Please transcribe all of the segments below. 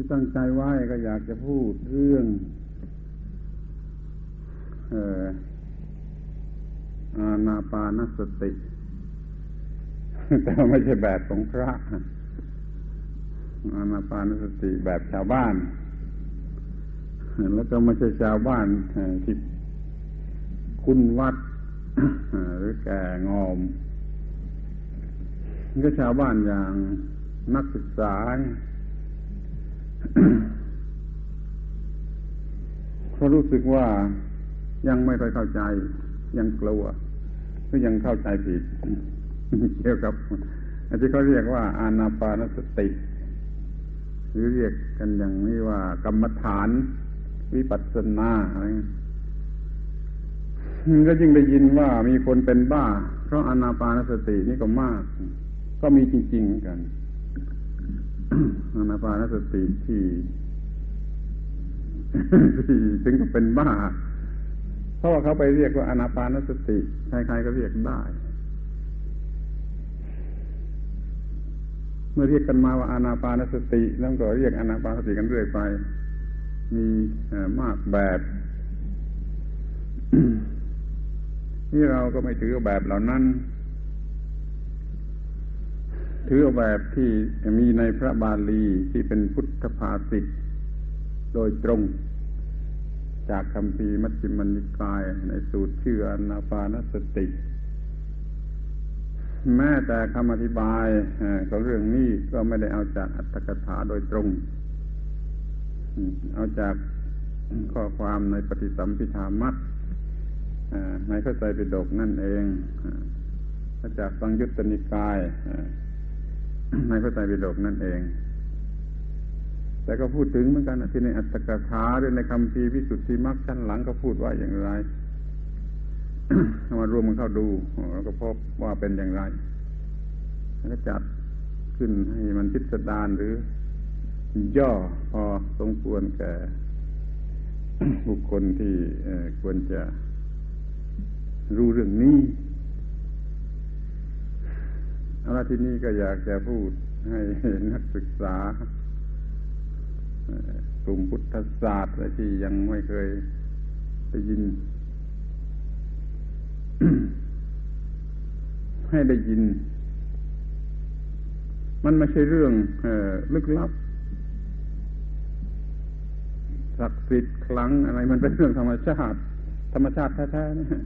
ที่ตั้งใจไว้ก็อยากจะพูดเรื่องเอ่ออานาปานสติ แต่ไม่ใช่แบบของพระอานาปานสติแบบชาวบ้าน แล้วก็ไม่ใช่ชาวบ้านที่คุณวัดหรือแก่งอม ก็ชาวบ้านอย่างนักศึกษา เขารู้สึกว่ายังไม่ค่อยเข้าใจ ยังกลัวหรือยังเข้าใจผิดเกี่ยวกับที่เขาเรียกว่า อานาปานสติ หรือเรียกกันอย่างนี้ว่า กรรมฐาน วิปัสสนาอะไรก็ยิ่งได้ยินว่ามีคนเป็นบ้า เพราะอานาปานสตินี่ก็มาก ก็มีจริงๆเหมือนกัน อานาปานสติที่ที่ถึงกับเป็นบ้า เพราะว่าเขาไปเรียกว่าอนาปานสติ ใครๆก็เรียกได้ เมื่อเรียกกันมาว่าอานาปานสติ แล้วก็เรียกอนาปานสติกันเรื่อยไป มีมากแบบนี่เราก็ไม่ถือแบบเหล่านั้น ถือแบบที่มีในพระบาลีที่เป็นพุทธภาษิตโดยตรง จากคำพีมัชฌิมนิกายในสูตรชื่ออนาปานสติ แม้แต่คำอธิบายของเรื่องนี้ก็ไม่ได้เอาจากอัตถกถาโดยตรง เอาจากข้อความในปฏิสัมพิธามัตในข้าใจปิฎกนั่นเองมาจากสังยุตตนิกาย ในข้าใจปิฎกนั่นเอง แต่ก็พูดถึงเหมือนกันที่ในอัตถกถาหรือในคำพีวิสุทธิมรรคชั้นหลังก็พูดว่าอย่างไรมารวมมันเข้าดูแล้วก็พบว่าเป็นอย่างไรแล้วจัดขึ้นให้มันพิสดารหรือย่อพอสมควรแก่บุคคลที่ควรจะรู้เรื่องนี้ เอาละที่นี้ก็อยากจะพูดให้นักศึกษากลุ่มพุทธศาสตร์ที่ยังไม่เคยได้ยิน ให้ได้ยิน มันไม่ใช่เรื่องลึกลับศักดิ์สิทธิ์คลังอะไรมันเป็นเรื่องธรรมชาติ ธรรมชาติแท้ๆนะ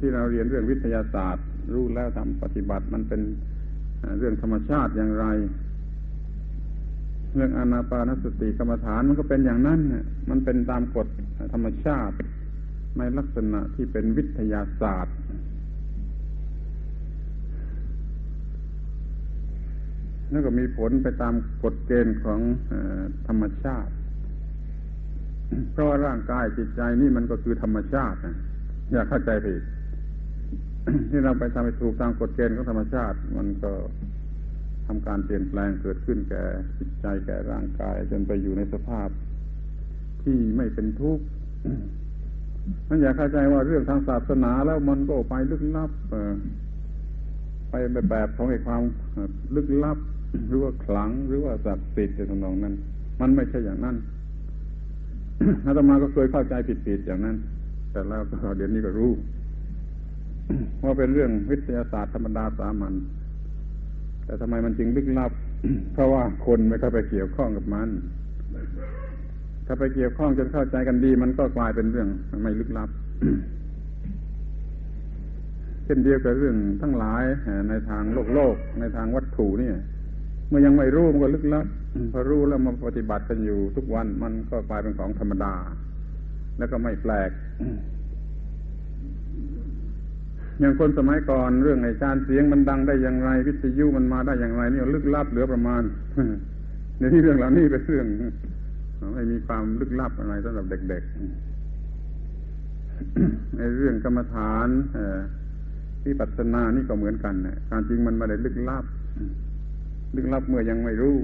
ที่เราเรียนเรื่องวิทยาศาสตร์ รู้แล้วทำปฏิบัติมันเป็นเรื่องธรรมชาติอย่างไรเรื่องอนาปานสติกรรมฐานมันก็เป็นอย่างนั้นมันเป็นตามกฎธรรมชาติ ในลักษณะที่เป็นวิทยาศาสตร์ แล้วก็มีผลไปตามกฎเกณฑ์ของธรรมชาติ เพราะว่าร่างกายจิตใจนี่มันก็คือธรรมชาติ อย่าเข้าใจผิด ที่เราไปทำให้ถูกตามกฎเกณฑ์ของธรรมชาติ มันก็ทำการเปลี่ยนแปลงเกิดขึ้นแก่จิตใจแก่ร่างกาย จนไปอยู่ในสภาพที่ไม่เป็นทุกข์มันอยากเข้าใจว่าเรื่องทางศาสนาแล้วมันก็ไปลึกลับไปแบบของไอ้ความลึกลับ หรือว่าขลังหรือว่าศักดิ์สิทธิ์ในทำนองนั้น มันไม่ใช่อย่างนั้นอาตมาก็เคยเข้าใจผิดๆอย่างนั้น แต่แล้วก็เดี๋ยวนี้ก็รู้ ว่าเป็นเรื่องวิทยาศาสตร์ธรรมดาสามัญแต่ทำไมมันจึงลึกลับ เพราะว่าคนไม่เข้าไปเกี่ยวข้องกับมัน ถ้าไปเกี่ยวข้องจนเข้าใจกันดี มันก็กลายเป็นเรื่องไม่ลึกลับ เช่นเดียวกับเรื่องทั้งหลายในทางโลกโลก ในทางวัตถุนี่เมื่อยังไม่รู้มันก็ลึกลับพอรู้แล้วมาปฏิบัติกันอยู่ทุกวันมันก็กลายเป็นของธรรมดา แล้วก็ไม่แปลก อย่างคนสมัยก่อนเรื่องไอ้การเสียงมันดังได้อย่างไร วิทยุมันมาได้อย่างไรนี่ลึกลับเหลือประมาณในที่เรื่องเหล่านี้เป็นเรื่องไม่มีความลึกลับอะไรสำหรับเด็กๆในเรื่องกรรมฐานที่ปัสนานี่ก็เหมือนกันนะการจริงมันมาได้ลึกลับ ลึกลับเมื่อยังไม่รู้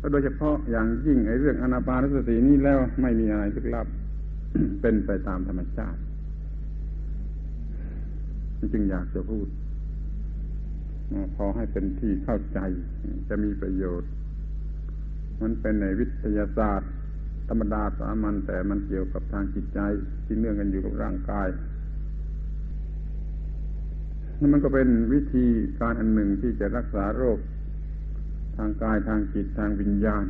ก็โดยเฉพาะอย่างยิ่งไอ้เรื่องอนาปานสตินี่แล้วไม่มีอะไรลึกลับ เป็นไปตามธรรมชาติ จึงอยากจะพูด พอให้เป็นที่เข้าใจจะมีประโยชน์ มันเป็นในวิทยาศาสตร์ ธรรมดาสามัญแต่มันเกี่ยวกับทางจิตใจ ที่เนื่องกันอยู่กับร่างกายนั่นมันก็เป็นวิธีการอันหนึ่งที่จะรักษาโรค ทางกายทางจิตทางวิญญาณ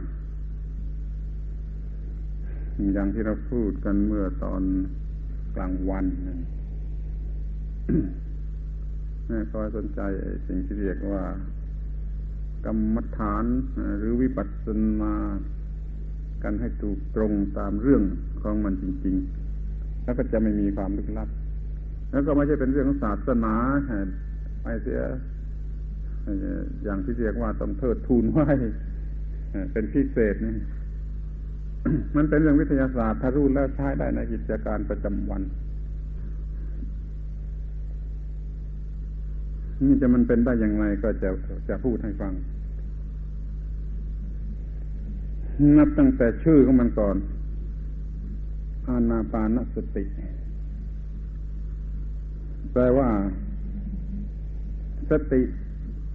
อย่างที่เราพูดกันเมื่อตอนกลางวันนั่ นคอยสนใจสิ่งที่เรียกว่ากรรมฐานหรือวิปัสสนากันให้ถูกตรงตามเรื่องของมันจริง ๆ แล้วก็จะไม่มีความลึกลับ แล้วก็ไม่ใช่เป็นเรื่องของศาสนาไปเสียอย่างที่เรียกว่าต้องเทิดทูนไหวเป็นพิเศษนี่มันเป็นเรื่องวิทยาศาสตร์ถ้ารู้แล้วใช้ได้ในกิจการประจำวัน นี่จะมันเป็นได้อย่างไรก็จะจะพูดให้ฟัง นับตั้งแต่ชื่อของมันก่อน อานาปานสติ แปลว่า สติ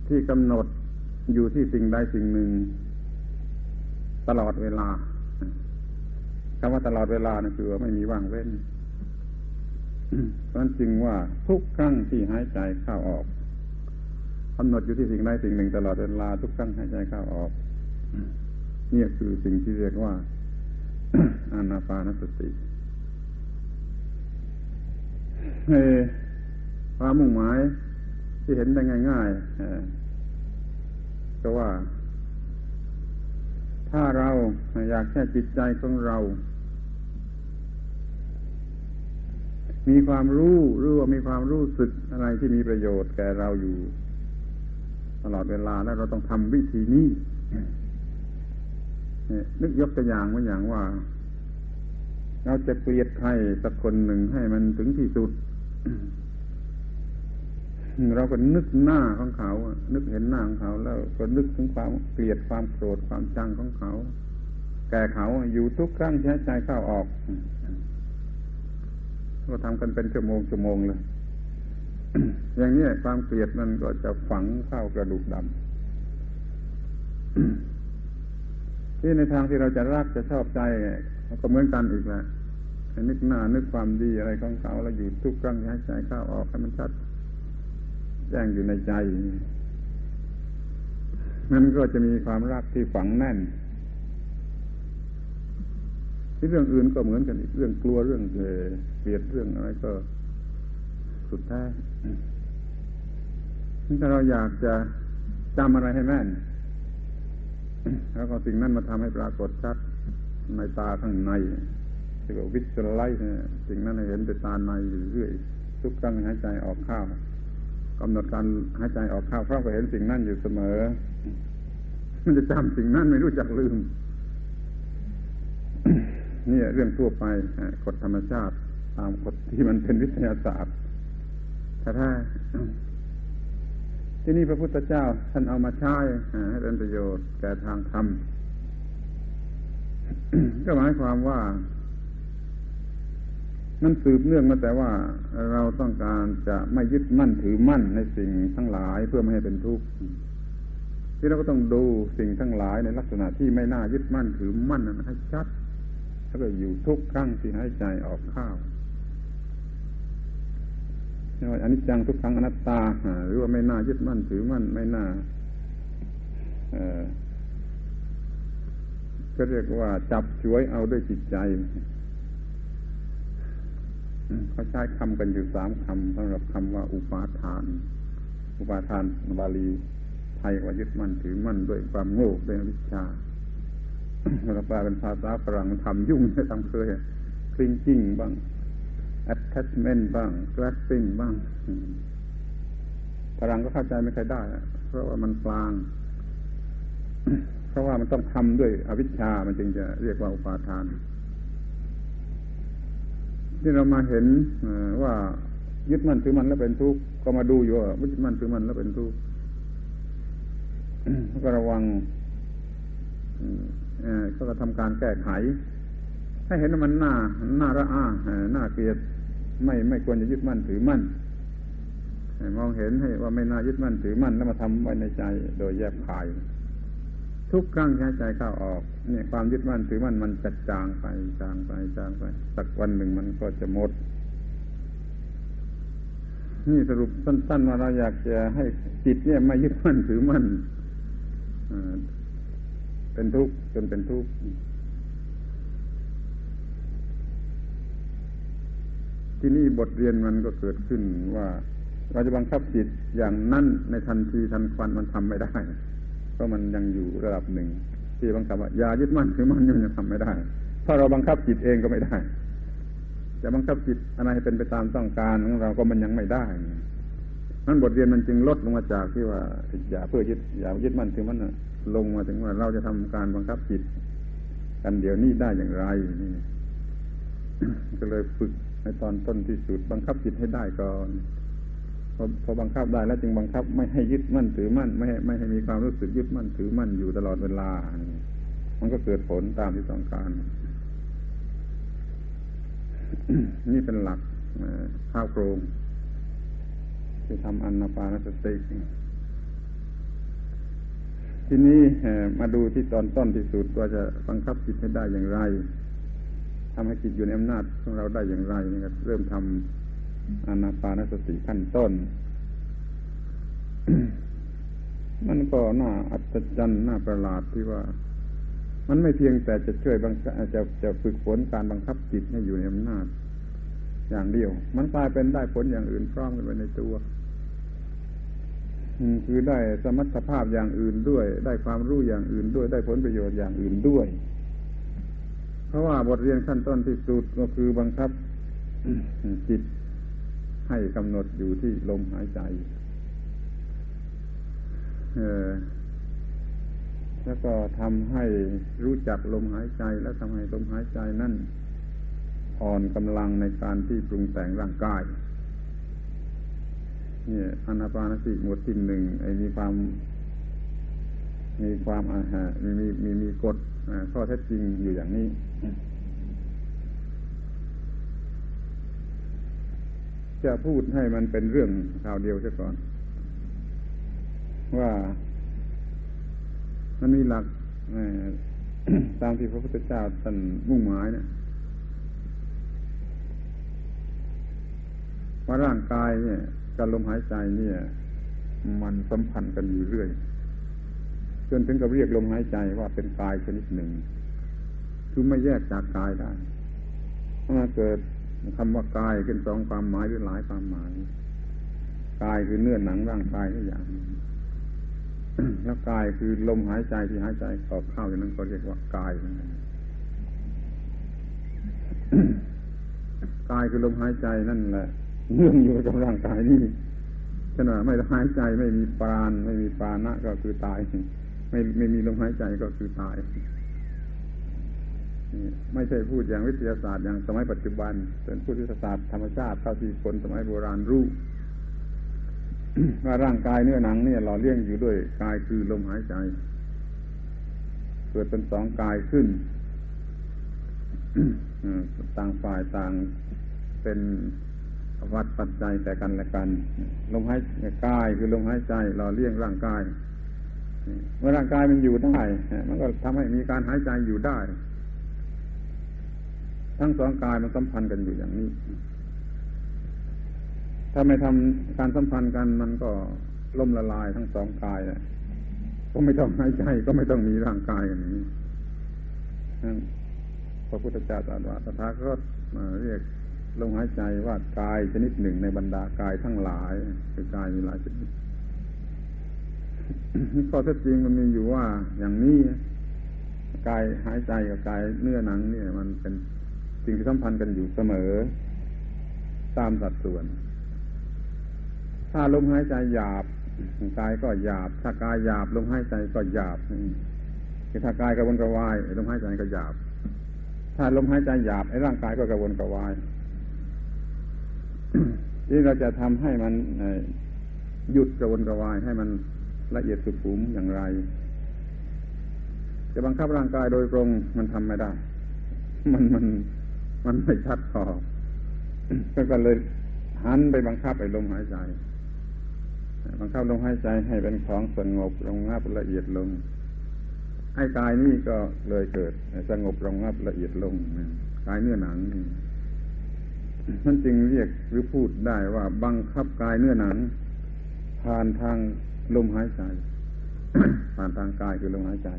ที่กำหนดอยู่ที่สิ่งใดสิ่งหนึ่ง ตลอดเวลาคำว่าตลอดเวลานะคือไม่มีว่างเว้นเพราะนั้นจึงว่าทุกครั้งที่หายใจเข้าออก กำหนดอยู่ที่สิ่งใดสิ่งหนึ่งตลอดเวลาทุกครั้งหายใจเข้าออกนี่คือสิ่งที่เรียกว่าอานาปานสติความมุ่งหมายที่เห็นได้ง่ายๆก็ว่า ถ้าเราอยากแค่จิตใจของเรา มีความรู้รู้ว่ามีความรู้สึกอะไรที่มีประโยชน์แก่เราอยู่ ตลอดเวลาแล้วเราต้องทำวิธีนี้นึกยกตัวอย่างว่าอย่างว่า เราจะเกลียดใครสักคนหนึ่งให้มันถึงที่สุด เราก็นึกหน้าของเขา นึกเห็นหน้าของเขา แล้วก็นึกถึงความเกลียดความโกรธความจังของเขา แก่เขาอยู่ทุกครั้งใช้ใจเข้าออก ก็ทำกันเป็นชั่วโมงชั่วโมงเลย อย่างนี้ความเกลียดมันก็จะฝังเข้ากระดูกดำที่ในทางที่เราจะรักจะชอบใจก็เหมือนกันอีกแหละนึกหน้านึกความดีอะไรของเขาแล้วอยู่ทุกครั้งให้ใจเข้าออกให้มันชัดแจ้งอยู่ในใจมันก็จะมีความรักที่ฝังแน่นที่เรื่องอื่นก็เหมือนกันอีกเรื่องกลัวเรื่องเกลียดเรื่องอะไรก็ สุดแท้ถ้าเราอยากจะจำอะไรให้แม่น แล้วก็สิ่งนั้นมาทำให้ปรากฏชัดในตาข้างในเรียกว่าวิจไลท์สิ่งนั้นให้เห็นเป็นตาในเรื่อยทุกครั้งหายใจออกข้าวกำหนดการหายใจออกข้าวเพราะไปเห็นสิ่งนั้นอยู่เสมอ มันจะจำสิ่งนั้นไม่รู้จักลืมนี่เรื่องทั่วไปกฎธรรมชาติ ตามกฎที่มันเป็นวิทยาศาสตร์ ถ้าถ้าที่นี่พระพุทธเจ้า ท่านเอามาใช้ให้เป็นประโยชน์แก่ทางธรรม ก็หมายความว่า มันสืบเนื่องมาแต่ว่าเราต้องการจะไม่ยึดมั่นถือมั่นในสิ่งทั้งหลายเพื่อไม่ให้เป็นทุกข์ที่เราก็ต้องดูสิ่งทั้งหลายในลักษณะที่ไม่น่ายึดมั่นถือมั่นนั้นให้ชัดแล้วก็อยู่ทุกครั้งที่หายใจออกข้าว อันนี้จังทุกครั้งอนัตตาหรือว่าไม่น่ายึดมั่นถือมั่นไม่น่าก็เรียกว่าจับช่วยเอาด้วยจิตใจเขาใช้คำกันอยู่สามคำสำหรับคำว่าอุปาทาน อุปาทานบาลีไทยว่ายึดมั่นถือมั่นด้วยความโง่ด้วยวิชาเราแปลเป็นภาษาฝรั่งทำยุ่งทำเคยคลิ้งจิ้งบ้าง attachment บ้าง grasping บ้างฝรั่งก็เข้าใจไม่ค่อยได้ เพราะว่ามันกลาง เพราะว่ามันต้องทำด้วยอวิชชา มันจึงจะเรียกว่าอุปาทาน ที่เรามาเห็นว่ายึดมั่นถือมันแล้วเป็นทุกข์ก็มาดูอยู่ว่ายึดมั่นถือมันแล้วเป็นทุกข์ก็ระวังก็ทำการแก้ไข ให้เห็นว่ามันหน้าหน้าระอาหน้าเกลียดไม่ไม่ควรจะยึดมั่นถือมั่นมองเห็นให้ว่าไม่น่ายึดมั่นถือมั่นแล้วมาทำไว้ในใจโดยแยบคาย ทุกครั้งหายใจเข้าออกเนี่ยความยึดมั่นถือมั่นมันจะจางไปจางไปจางไปสักวันหนึ่งมันก็จะหมด นี่สรุปสั้นๆว่าเราอยากจะให้จิตเนี่ยไม่ยึดมั่นถือมั่นเป็นทุกข์จนเป็นทุกข์ ที่นี่บทเรียนมันก็เกิดขึ้นว่าเราจะบังคับจิตอย่างนั้นในทันทีทันควันมันทำไม่ได้ เพราะมันยังอยู่ระดับหนึ่ง ที่บังคับว่าอย่ายึดมั่นถือมั่นยังทำไม่ได้ ถ้าเราบังคับจิตเองก็ไม่ได้จะบังคับจิตอะไรเป็นไปตามต้องการของเราก็มันยังไม่ได้นั้นบทเรียนมันจึงลดลงมาจากที่ว่า อย่าเพื่อยึดอย่ายึดมั่นถือมั่นลงมาถึงว่าเราจะทำการบังคับจิต กันเดี๋ยวนี้ได้อย่างไรนี่ก็เลยฝึก ในตอนต้นที่สุดบังคับจิตให้ได้ก่อนพอพอบังคับได้แล้วจึงบังคับไม่ให้ยึดมั่นถือมั่นไม่ให้ไม่ให้มีความรู้สึกยึดมั่นถือมั่นอยู่ตลอดเวลา มันก็เกิดผลตามที่ต้องการ นี่เป็นหลักข้าวโครงที่ทำอันนาปานสติทีนี้มาดูที่ตอนต้นที่สุดว่าจะบังคับจิตให้ได้อย่างไร ทำให้จิตอยู่ในอำนาจของเราได้อย่างไรนี่ครับเริ่มทำอนาปานสติขั้นต้น มันก็น่าอัศจรรย์น่าประหลาดที่ว่า มันไม่เพียงแต่จะช่วยบังจะจะฝึกฝนการบังคับจิตให้อยู่ในอำนาจ อย่างเดียว มันกลายเป็นได้ผลอย่างอื่นพร้อมกันไปในตัวคือได้สมรรถภาพอย่างอื่นด้วย ได้ความรู้อย่างอื่นด้วย ได้ผลประโยชน์อย่างอื่นด้วย เพราะว่าบทเรียนขั้นต้นที่สุดก็คือบังคับจิตให้กำหนดอยู่ที่ลมหายใจแล้วก็ทำให้รู้จักลมหายใจแล้วทำให้ลมหายใจนั่นอ่อนกำลังในการที่ปรุงแต่งร่างกายเนี่ยอนาปานสติหมวดที่หนึ่งไอ้มีความ มีความอาหารมีมีมีกฎ ข้อเท็จจริงอยู่อย่างนี้ จะพูดให้มันเป็นเรื่องข่าวเดียวเสียก่อน ว่ามันมีหลักตามที่พระพุทธเจ้าท่านมุ่งหมายเนี่ยว่าร่างกายเนี่ยการลมหายใจเนี่ย มันสัมพันธ์กันอยู่เรื่อย นถึงกับเรียกลมหายใจว่าเป็นกายชนิดหนึ่ง คือไม่แยกจากกายได้ถ้าเกิดคำว่ากายเป็นสองความหมายหรือหลายความหมายกายคือเนื้อหนังร่างกายนี่อย่างแล้วกายคือลมหายใจที่หายใจออกเข้าอย่างนั้นก็เรียกว่ากายเหมือนกันกายคือลมหายใจนั่นแหละเนื่องอยู่กับร่างกายนี่ขณะไม่หายใจไม่มีปราณไม่มีปานะก็คือตาย ไม่ไม่มีลมหายใจก็คือตาย ไม่ใช่พูดอย่างวิทยาศาสตร์อย่างสมัยปัจจุบันเป็นพูดวิทยาศาสตร์ธรรมชาติเท่าที่คนสมัยโบราณรู้ว่าร่างกายเนื้อหนังเนี่ยหล่อเลี้ยงอยู่ด้วยกายคือลมหายใจเกิดเป็นสองกายขึ้นต่างฝ่ายต่างเป็นวัดปัจจัยแต่กันและกัน ลมหายกายคือลมหายใจหล่อเลี้ยงร่างกาย เมื่อร่างกายมันอยู่ได้ มันก็ทำให้มีการหายใจอยู่ได้ ทั้งสองกายมันสัมพันธ์กันอยู่อย่างนี้ ถ้าไม่ทำการสัมพันธ์กันมันก็ล่มละลายทั้งสองกายเลยก็ไม่ต้องหายใจก็ไม่ต้องมีร่างกายอย่างนี้พระพุทธเจ้าตรัสว่าตถาคตเรียกลมหายใจว่ากายชนิดหนึ่งในบรรดากายทั้งหลายคือกายมีหลายชนิด ข้อเท็จจริงมันมีอยู่ว่าอย่างนี้กายหายใจกับกายเนื้อหนังเนี่ย มันเป็นสิ่งที่สัมพันธ์กันอยู่เสมอ ตามสัดส่วน ถ้าลมหายใจหยาบกายก็หยาบ ถ้ากายหยาบลมหายใจก็หยาบถ้ากายกระวนกระวายลมหายใจก็หยาบ ถ้าลมหายใจหยาบไอ้ร่างกายก็กระวนกระวายที่เราจะทำให้มันหยุดกระวนกระวายให้มัน ละเอียดสุขุมอย่างไร จะบังคับร่างกายโดยตรงมันทำไม่ได้ มันมันมันไม่ชัดพอก็เลยหันไปบังคับไปลมหายใจ บังคับลมหายใจให้เป็นของสงบลงงับละเอียดลงไอ้กายนี่ก็เลยเกิดสงบระงับละเอียดลงกายเนื้อหนังนี่มันจึงเรียกหรือพูดได้ว่าบังคับกายเนื้อหนัง ผ่านทาง ลมหายใจ ผ่านทางกายคือลมหายใจ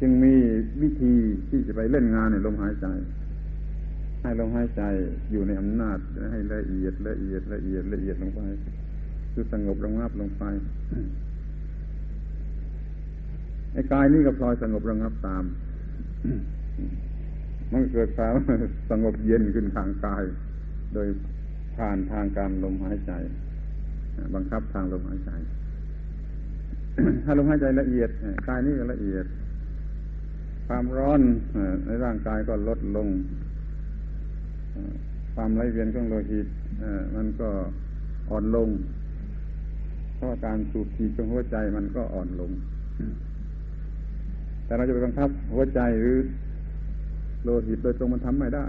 จึงมีวิธีที่จะไปเล่นงานในลมหายใจ ให้ลมหายใจอยู่ในอำนาจให้ละเอียดละเอียดละเอียดละเอียดลงไปคือสงบระงับลงไปไอ้กายนี่ก็พลอยสงบระงับตาม มันเกิดความสงบเย็นขึ้นทางกาย โดยผ่านทางการลมหายใจ บังคับทางลมหายใจ ถ้าลมหายใจละเอียดกายนี่ก็ละเอียด ความร้อนในร่างกายก็ลดลง ความไหลเวียนของโลหิตมันก็อ่อนลง เพราะการสูบฉีดของหัวใจมันก็อ่อนลง แต่เราจะไปบังคับหัวใจหรือโลหิตโดยตรงมันทำไม่ได้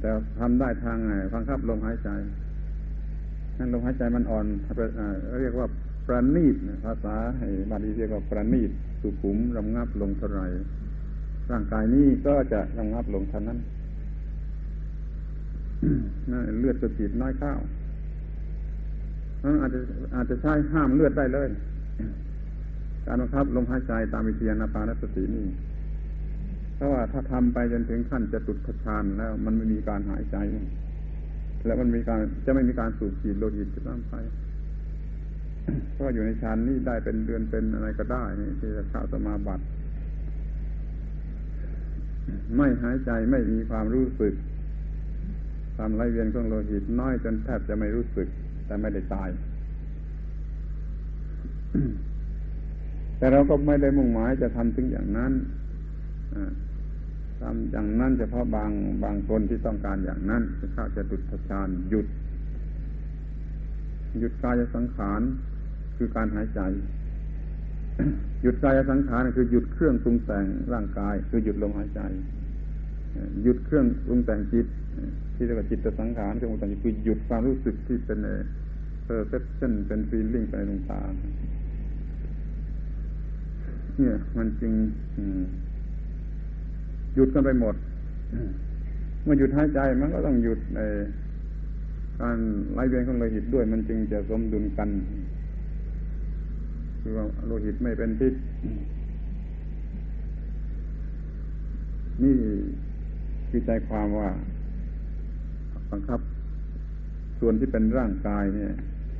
แต่ทำได้ทางไงบังคับลมหายใจนั่นลมหายใจมันอ่อนเรียกว่า ประณีตภาษาบาลีเรียกว่าประณีตสุขุมรำงับลงเท่าไรร่างกายนี้ก็จะรำงับลงเท่านั้นเลือดก็จีดน้อยข้ามันอาจจะอาจจะใช้ห้ามเลือดได้เลย การบังคับลมหายใจตามวิทยานาปานสตินี่เพราะว่าถ้าทำไปจนถึงขั้นจะตุดฌานแล้ว มันไม่มีการหายใจ และมันมีการจะไม่มีการสูบฉีดโลหิตจะต้องไป เพราะอยู่ในฌานนี้ได้เป็นเดือนเป็นอะไรก็ได้นี่ที่จะเข้าสมาบัติ ไม่หายใจไม่มีความรู้สึกความไหลเวียนของโลหิตน้อยจนแทบจะไม่รู้สึก แต่ไม่ได้ตาย แต่เราก็ไม่ได้มุ่งหมายจะทำถึงอย่างนั้นทำอย่างนั้นเฉพาะบางบางคนที่ต้องการอย่างนั้นจะเข้าจะดุจฌานหยุด หยุดกายสังขาร คือการหายใจ หยุดกายสังขารคือหยุดเครื่องปรุงแต่งร่างกาย คือหยุดลมหายใจ หยุดเครื่องปรุงแต่งจิต ที่เรียกว่าจิตสังขารเครื่องปรุงแต่งจิตคือหยุดความรู้สึกที่เป็นเพอร์เซพชันเป็นฟีลลิ่งไปตรงตาเนี่ย มันจึงหยุดกันไปหมด เมื่อหยุดหายใจมันก็ต้องหยุดในการไหลเวียนของโลหิตด้วยมันจึงจะสมดุลกัน คือโลหิตไม่เป็นพิษ นี่คือใจความว่า บังคับ ส่วนที่เป็นร่างกายเนี่ย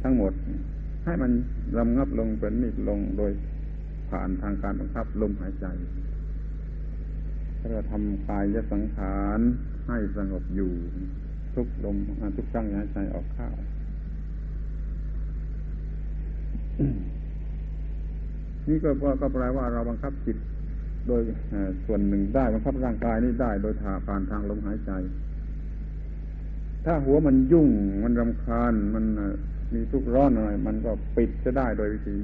ทั้งหมด ให้มันรำงับลงเป็นนิดลงโดยผ่านทางการบังคับลมหายใจเราทำกายยสังขารให้สงบอยู่ ทุกลมทุกครั้งหายใจออกเข้า นี่ก็ก็แปลว่าเราบังคับจิต โดยส่วนหนึ่งได้บังคับร่างกายนี้ได้ โดยทาผ่านทางลมหายใจ ถ้าหัวมันยุ่งมันรำคาญมันมีทุกร้อนอะไรมันก็ปิดจะได้โดยวิธี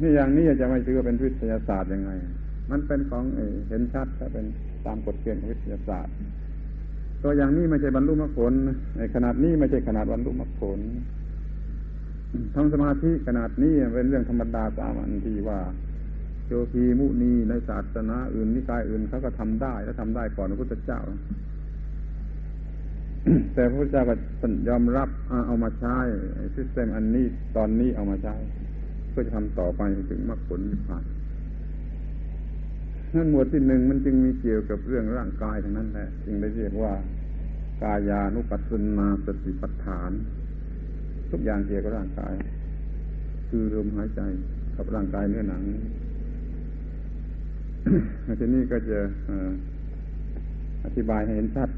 นี่อย่างนี้จะไม่ถือว่าเป็นวิทยาศาสตร์ยังไง มันเป็นของเห็นชัดถ้าเป็นตามกฎเกณฑ์ของวิทยาศาสตร์ ตัวอย่างนี้ไม่ใช่บรรลุมรรคผลในขนาดนี้ไม่ใช่ขนาดบรรลุมรรคผล ทำสมาธิขนาดนี้เป็นเรื่องธรรมดาสามัญที่ว่าโยคีมุนีในศาสนาอื่นนิกายอื่นเขาก็ทำได้และทำได้ก่อนพระพุทธเจ้า แต่พระพุทธเจ้าก็ยอมรับเอามาใช้ซิสเต็มอันนี้ตอนนี้เอามาใช้เพื่อจะทำต่อไปถึงมรรคผลนิพพานนั่นหมวดที่หนึ่งมันจึงมีเกี่ยวกับเรื่องร่างกายทั้งนั้นแหละจึงได้เรียกว่ากายานุปัสสนาสติปัฏฐาน ทุกอย่างเกี่ยวกับร่างกาย คือลมหายใจกับร่างกายเนื้อหนังทีนี้ก็จะอธิบายให้เห็นชัด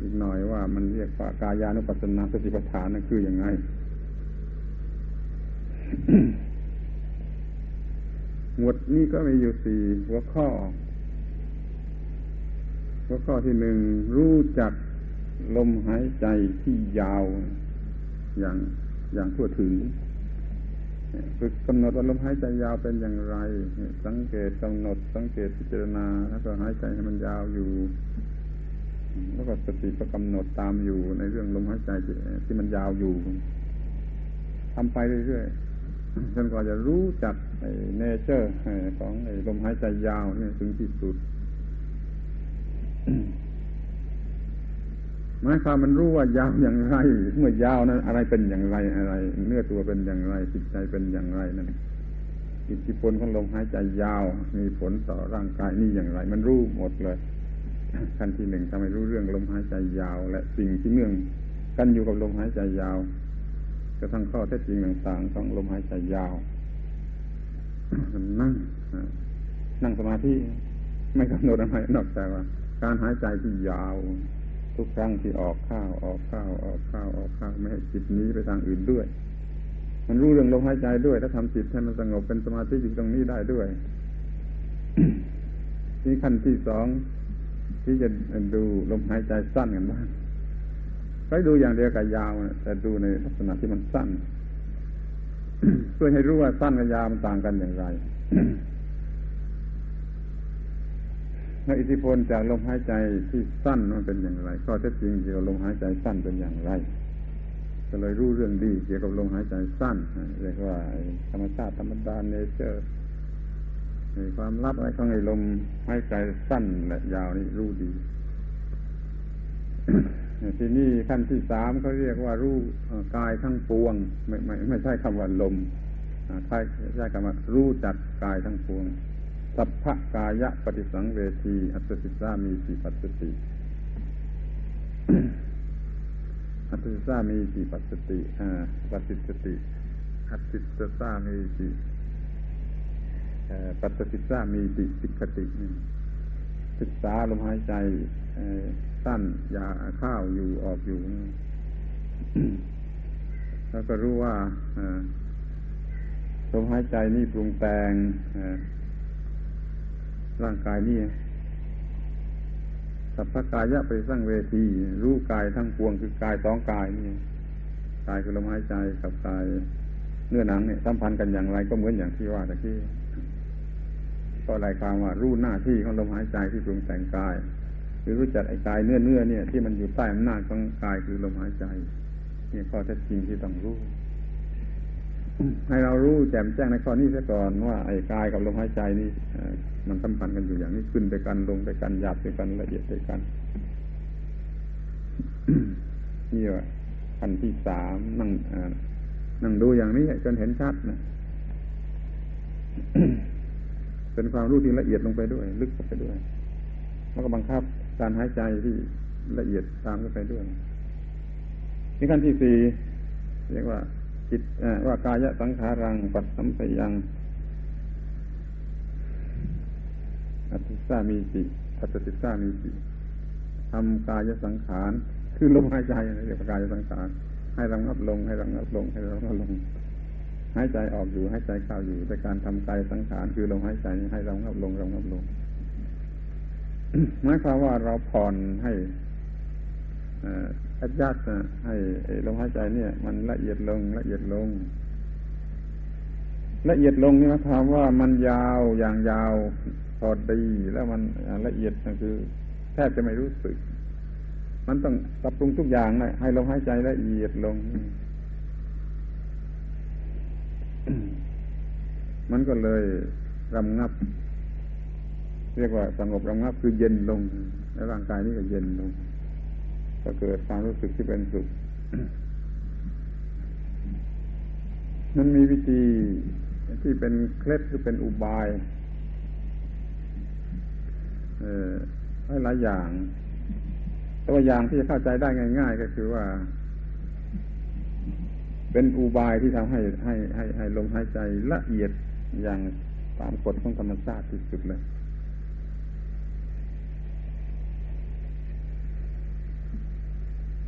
อีกหน่อยว่ามันเรียกว่ากายานุปัสสนาสติปัฏฐานนั่นคืออย่างไง หมวดนี้ก็มีอยู่สี่หัวข้อ หัวข้อที่หนึ่งรู้จักลมหายใจที่ยาว อย่างอย่างทั่วถึงฝึกกำหนดว่าลมหายใจยาวเป็นอย่างไร สังเกตกำหนดสังเกตพิจารณา แล้วก็หายใจให้มันยาวอยู่ แล้วก็สติก็กำหนดตามอยู่ในเรื่องลมหายใจที่มันยาวอยู่ทำไปเรื่อยๆจนกว่าจะรู้จักไอ้เนเจอร์ของลมหายใจยาวนี่ถึงที่สุด หมายความมันรู้ว่ายาวอย่างไร เมื่อยาวนั้น อะไรเป็นอย่างไรอะไร เนื้อตัวเป็นอย่างไรจิตใจเป็นอย่างไรนั่นอิทธิพลของลมหายใจยาว มีผลต่อร่างกายนี่อย่างไร มันรู้หมดเลยขั้นที่หนึ่งทำให้รู้เรื่องลมหายใจยาว และสิ่งที่เนื่องกันอยู่กับลมหายใจยาวกระทั่งข้อเท็จจริงต่างๆของลมหายใจยาวนั่งนั่งสมาธิไม่กำหนดอะไรนอกจากว่า การหายใจที่ยาว ทุกครั้งที่ออกข้าวออกข้าวออกข้าวออกข้าวไม่ให้จิตนี้ไปทางอื่นด้วย มันรู้เรื่องลมหายใจด้วย ถ้าทำจิตให้มันสงบเป็นสมาธิอยู่ตรงนี้ได้ด้วยนี่ขั้นที่สองที่จะดูลมหายใจสั้นกันบ้างไปดูอย่างเดียวกับยาวแต่ดูในลักษณะที่มันสั้น เพื่อให้รู้ว่าสั้นกับยาวมันต่างกันอย่างไร และอิทธิพลจากลมหายใจที่สั้นมันเป็นอย่างไร ข้อเท็จจริงเกี่ยวกับลมหายใจสั้นเป็นอย่างไรก็เลยรู้เรื่องดีเกี่ยวกับลมหายใจสั้นเรียกว่าธรรมชาติธรรมดาเนเจอร์ความลับอะไรข้างในลมหายใจสั้นและยาวนี่รู้ดีที่นี้ขั้นที่สามเขาเรียกว่ารู้กายทั้งปวง ไม่ไม่ไม่ใช่คำว่าลมใช่ใช่คำว่ารู้จักกายทั้งปวง สัพพกายะปฏิสังเวทีอัตติสามีสีปัสติอัตติสามีสีปัสติอ่าปัสสติอัตติสามีสีปัสสิสามีติสิกติศึกษาลมหายใจสั้นยาข้าวอยู่ออกอยู่ แล้วก็รู้ว่าลมหายใจนี่ปรุงแต่ง ร่างกายนี่สัพพกายะไปสร้างเวที รู้กายทั้งปวงคือกายสองกายนี่กายคือลมหายใจกับกายเนื้อหนังเนี่ยสัมพันธ์กันอย่างไรก็เหมือนอย่างที่ว่าตะกี้ก็รายความว่ารู้หน้าที่ของลมหายใจที่ปรุงแต่งกายหรือรู้จักไอ้กายเนื้อเนื้อเนี่ย ที่มันอยู่ใต้อำนาจของกายคือลมหายใจนี่ข้อเท็จจริงที่ต้องรู้ ให้เรารู้แจ่มแจ้งในข้อนี้ซะก่อนว่าไอ้กายกับลมหายใจนี่มันสัมพันธ์กันอยู่อย่างนี้ขึ้นไปกันลงไปกันหยาบไปกันละเอียดไปกันนี่ว่าขั้นที่สามนั่งนั่งดูอย่างนี้จนเห็นชัดนะเป็นความรู้ที่ละเอียดลงไปด้วย ลึกไปด้วยแล้วก็บังคับการหายใจที่ละเอียดตามเข้าไปด้วยนี่ขั้นที่สี่เรียกว่า จิตว่ากายสังขารังปัดสัมปยังอัติสามีจิอัตติสามีจิทำกายสังขาร คือลมหายใจเรียกว่ากายสังขาร ให้ระงับลง ให้ระงับลง ให้ระงับลง หายใจออกอยู่หายใจเข้าอยู่ในการทำกายสังขารคือลมหายใจให้ระงับลงระงับลงหมายความว่าเราผ่อนให้ อัดยัดให้ลมหายใจเนี่ย มันละเอียดลงละเอียดลง ละเอียดลงนี่หมายความว่ามันยาวอย่างยาวพอดีแล้วมันละเอียดก็คือ แทบจะไม่รู้สึก มันต้องปรับปรุงทุกอย่างนะให้ลมหายใจละเอียดลง มันก็เลยรำงับ เรียกว่าสงบระงับคือเย็นลง แล้วร่างกายนี้ก็เย็นลง ก็เกิดความรู้สึกที่เป็นสุขมันมีวิธีที่เป็นเคล็ดคือเป็นอุบายเออหลายอย่าง แต่ว่าอย่างที่จะเข้าใจได้ง่าย ๆ ก็คือว่า เป็นอุบายที่ทำให้ให้ให้ให้ลมหายใจละเอียดอย่างตามกฎของธรรมชาติที่สุดเลย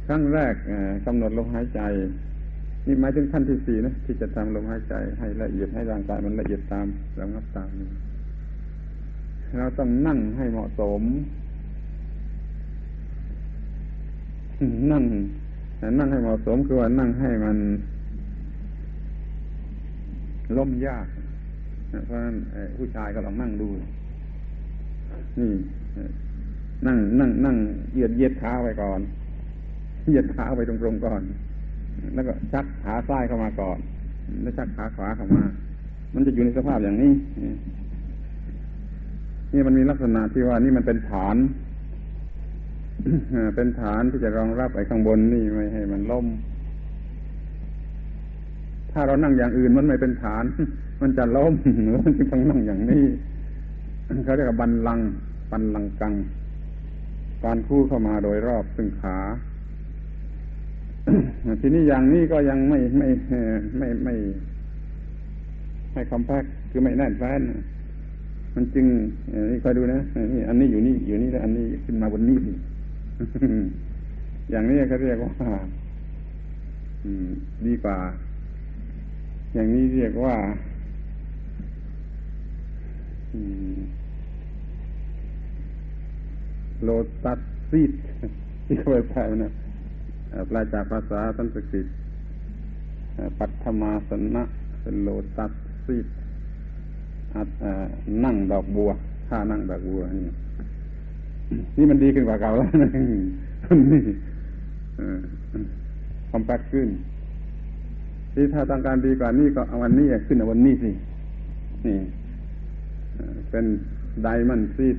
ครั้งแรกกำหนดลมหายใจ นี่หมายถึงขั้นที่สี่นะที่จะทำลมหายใจให้ละเอียดให้ร่างกายมันละเอียดตามระงับตามเราต้องนั่งให้เหมาะสม นั่งนั่งให้เหมาะสมคือว่านั่งให้มันล้มยาก เพราะฉะนั้นผู้ชายก็ลองนั่งดู นี่ นั่งนั่ง นั่งเหยียดเยียดขาไว้ก่อน เหยียดขาไปตรงๆก่อน แล้วก็ชักขาซ้ายเข้ามาก่อน แล้วชักขาขวาเข้ามา มันจะอยู่ในสภาพอย่างนี้ นี่มันมีลักษณะที่ว่านี่มันเป็นฐาน เป็นฐานที่จะรองรับไอ้ข้างบนนี่ไม่ให้มันล่ม ถ้าเรานั่งอย่างอื่นมันไม่เป็นฐาน มันจะล้มมันจึงต้องนั่งอย่างนี้เขาเรียกว่าบันลัง บันลังกัง การคู่เข้ามาโดยรอบซึ่งขา ทีนี้อย่างนี้ก็ยังไม่ไม่ไม่ไม่ไม่คอมแพคคือไม่แน่นแฟ้นมันจึงนี่คอยดูนะนี่อันนี้อยู่นี่อยู่นี่แล้วอันนี้ขึ้นมาบนนี้อย่างนี้เขาเรียกว่าดีกว่า อย่างนี้เรียกว่าโลตัสซีดที่เขาแปลนะ แปลจากภาษาสันสกฤตปัทมาสนะเป็นโลตัสซีดนั่งดอกบัวท่านั่งดอกบัวนี่นี่มันดีขึ้นกว่าเก่าแล้วนี่คอมแพคขึ้นที่ถ้าต้องการดีกว่านี้ก็เอาวันนี้ขึ้นเอาวันนี้สิ นี่เป็นไดมันซีด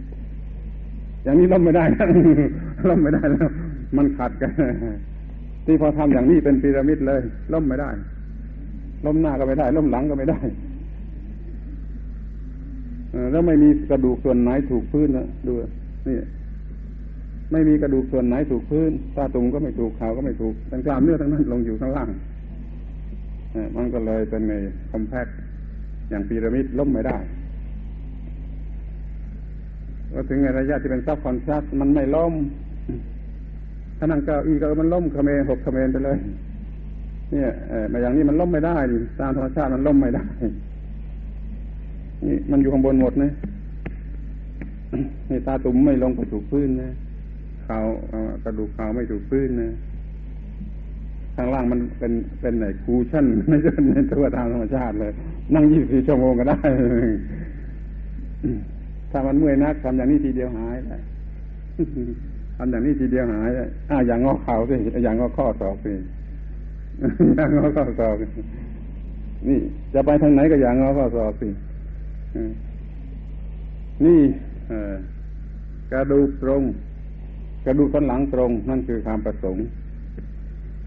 อย่างนี้ล่มไม่ได้ล่มไม่ได้แล้ว มันขัดกัน ที่พอทำอย่างนี้เป็นพีระมิดเลยล่มไม่ได้ล่มหน้าก็ไม่ได้ล่มหลังก็ไม่ได้แล้วไม่มีกระดูกส่วนไหนถูกพื้นนะดูนี่ไม่มีกระดูกส่วนไหนถูกพื้นตาตุงก็ไม่ถูกขาก็ไม่ถูกเป็นกล้ามเนื้อทั้งนั้นลงอยู่ข้างล่างมันก็เลยเป็นในคอมแพคอย่างพีระมิดล่มไม่ได้ก็ถึงในระยะที่เป็นซับคอนชัสมันไม่ล้ม ถ้านั่งเก้าอี้ก็มันล้มคเมนหกคเมนไปเลย เนี่ยมาอย่างนี้มันล้มไม่ได้ตามธรรมชาติมันล้มไม่ได้ นี่มันอยู่ข้างบนหมดนะนี่ตาตุ่มไม่ลงไปถูกพื้นนะเขากระดูกเขาไม่ถูกพื้นนะข้างล่างมันเป็นเป็นไหนคูชั่นไม่ใช่ในตัวตามธรรมชาติเลย นั่งยี่สิบสี่ชั่วโมงก็ได้ ถ้ามันเมื่อยนักทำอย่างนี้ทีเดียวหายเลย ทำอย่างนี้ทีเดียวหายอ่าอย่างงอเข่าสิอย่างงอข้อศอกสิอย่างงอข้อศอกนี่ จะไปทางไหนก็อย่างงอข้อศอกสินี่กระดูกตรง กระดูกสันหลังตรง นั่นคือความประสงค์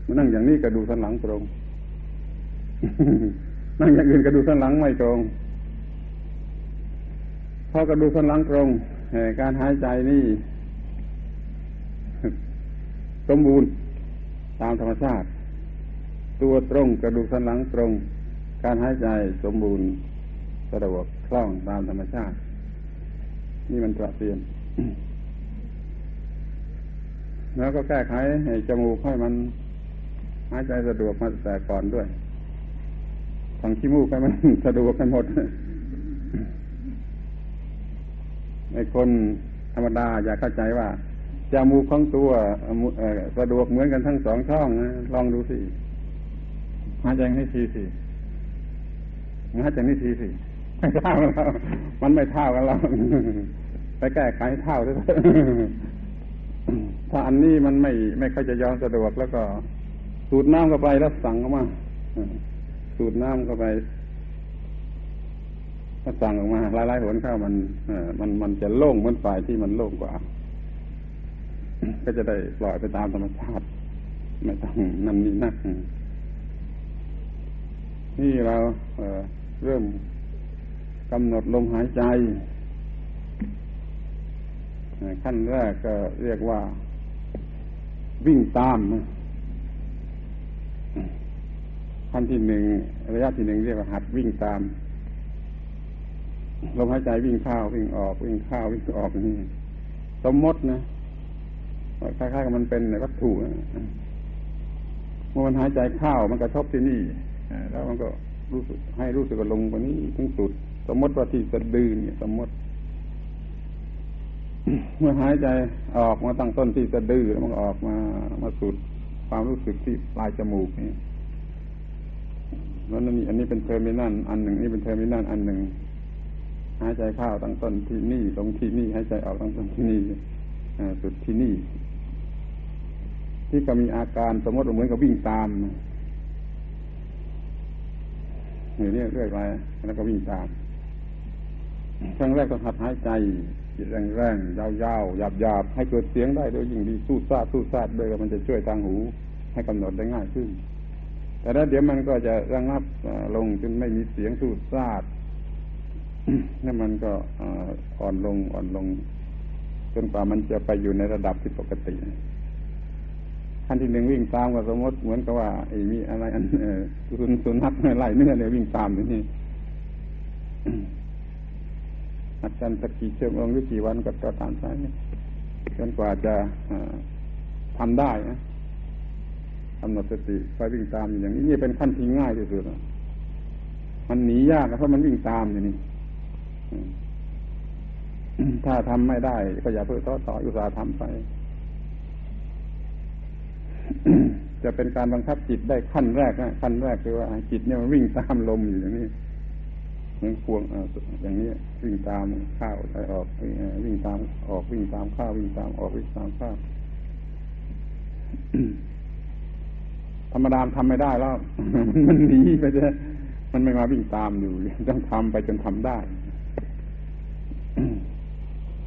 มันนั่งอย่างนี้กระดูกสันหลังตรง นั่งอย่างอื่นกระดูกสันหลังไม่ตรงพอกระดูกสันหลังตรงการหายใจนี่ สมบูรณ์ตามธรรมชาติ ตัวตรงกระดูกสันหลังตรง การหายใจสมบูรณ์สะดวกคล่องตามธรรมชาติ นี่มันตระเตียนแล้วก็แก้ไขให้จมูกให้มันหายใจสะดวกมาแต่ก่อนด้วยทางขี้มูกให้มันสะดวกกันหมดไอ้คนธรรมดาอย่าเข้าใจว่า จมูกของตัวสะดวกเหมือนกันทั้งสองช่องนะลองดูสิหายใจให้ทีสิหายใจให้ทีสิไม่เท่ากันแล้วมันไม่เท่ากันแล้วไปแก้ไขเท่าด้วยถ้าอันนี้มันไม่ไม่ค่อยจะยอมสะดวกแล้วก็ สูดน้ำเข้าไปแล้วสั่งเข้ามาสูดน้ำเข้าไปถ้าสั่งออกมาหลายๆหนเข้ามันมันมันจะโล่งเหมือนฝ่ายที่มันโล่งกว่า ก็จะได้ปล่อยไปตามธรรมชาติ ไม่ต้องนั่นนี่นักนี่เราเเริ่มกำหนดลมหายใจ ขั้นแรกก็เรียกว่า วิ่งตามขั้นที่หนึ่งระยะที่หนึ่งเรียกว่าหัดวิ่งตามลมหายใจวิ่งเข้าวิ่งออก วิ่งเข้าวิ่งออกนี่ สมมตินะ คล้ายๆกับมันเป็นวัตถุเมื่อมันหายใจเข้ามันกระทบที่นี่แล้วมันก็รู้สึกให้รู้สึกว่าลงกว่านี้ถึงสุด สมมติว่าที่สะดือเนี่ยสมมติ เมื่อหายใจออกมาตั้งต้นที่สะดือแล้วมันออกมามาสุดความรู้สึกที่ปลายจมูกนี่แล้วนี่อันนี้เป็น terminal อันหนึ่งนี่เป็น terminal อันหนึ่งหายใจเข้าตั้งต้นที่นี่ลงที่นี่หายใจออกตั้งต้นที่นี่สุดที่นี่ ที่ก็มีอาการสมมติเหมือนกับวิ่งตามอยู่นี่เรื่อยไปแล้วก็วิ่งตามครั้งแรกต้องหัดหายใจจิตแรงๆยาวๆหยาบๆให้เกิดเสียงได้โดยยิ่งดีสู้ซาสู้ซาดด้วยมันจะช่วยทางหู ให้กำหนดได้ง่ายขึ้น แต่แล้วเดี๋ยวมันก็จะระงับลงจนไม่มีเสียงสู้ซาดนั่นมันก็อ่อนลงอ่อนลงจนกว่ามันจะไปอยู่ในระดับที่ปกติ ขั้นที่หนึ่งวิ่งตามก็สมมติเหมือนกับว่าไอ้มีอะไรอันสุนสุนัขไล่เนื้อเนี่ยวิ่งตามอย่างนี้อาจารย์สักกี่ชั่วโมงหรือกี่วันก็ต่อตามไปจนกว่าจะทำได้นะกำหนดสติไปวิ่งตามอย่างนี้นี่เป็นขั้นที่ง่ายที่สุดมันหนียากนะเพราะมันวิ่งตามอย่างนี้ถ้าทำไม่ได้ก็อย่าเพิ่งท้อต่ออุตสาห์ทำไป จะเป็นการบังคับจิตได้ขั้นแรกนะขั้นแรกคือว่าจิตเนี่ยมันวิ่งตามลมอยู่อย่างนี้มือนพวงอย่างนี้วิ่งตามข้าวไปออกวิ่งตามออกวิ่งตามข้าววิ่งตามออกวิ่งตามข้าวธรรมดาทำไม่ได้แล้ว มันหนีไปเลยมันไม่มาวิ่งตามอยู่ต้องทำไปจนทำได้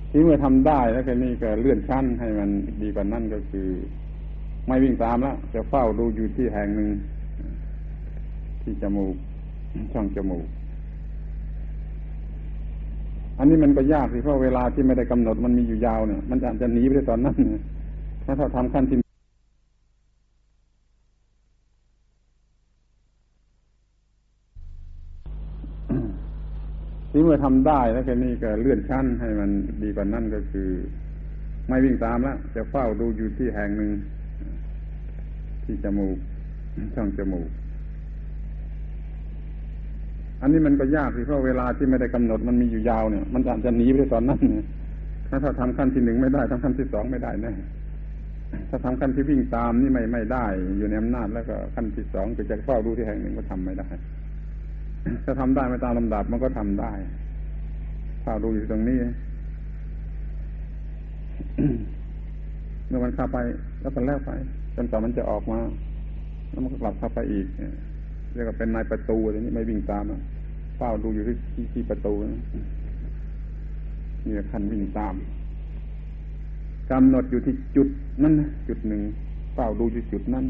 ที่เมื่อทำได้แล้วก็นี่ก็เลื่อนชั้นให้มันดีกว่านั้นก็คือ ไม่วิ่งตามแล้วจะเฝ้าดูอยู่ที่แห่งหนึ่ง ที่จมูก ช่องจมูก อันนี้มันก็ยากสิเพราะเวลาที่ไม่ได้กำหนดมันมีอยู่ยาวเนี่ย มันอาจจะหนีไปตอนนั้นถ้าเราทำขั้นที่ที่เมื่อทำได้แล้วก็นี่ก็เลื่อนชั้นให้มันดีกว่านั้นก็คือ ไม่วิ่งตามแล้วจะเฝ้าดูอยู่ที่แห่งหนึ่ง ที่จมูกช่องจมูก อันนี้มันก็ยากสิเพราะเวลาที่ไม่ได้กำหนดมันมีอยู่ยาวเนี่ย มันอาจจะหนีไปตอนนั้นเนี่ยถ้าถ้าทำขั้นที่หนึ่งไม่ได้ทำขั้นที่สองไม่ได้แน่ถ้าทำขั้นที่วิ่งตามนี่ไม่ไม่ได้ อยู่ในอำนาจแล้วก็ขั้นที่สองคือจะเฝ้าดูที่แห่งหนึ่งก็ทำไม่ได้ ถ้าทำได้ไม่ตามลำดับมันก็ทำได้ถ้าดูอยู่ตรงนี้ มื่อมันเข้าไปแล้วก็แล้วไปจนกว่ามันจะออกมา แล้วมันก็กลับเข้าไปอีกเรียกว่าเป็นนายประตูอะไรนี้ไม่วิ่งตามเฝ้าดูอยู่ที่ที่ประตูนี่ขันวิ่งตามกำหนดอยู่ที่จุดนั้นจุดหนึ่งเฝ้าดูอยู่จุดนั้น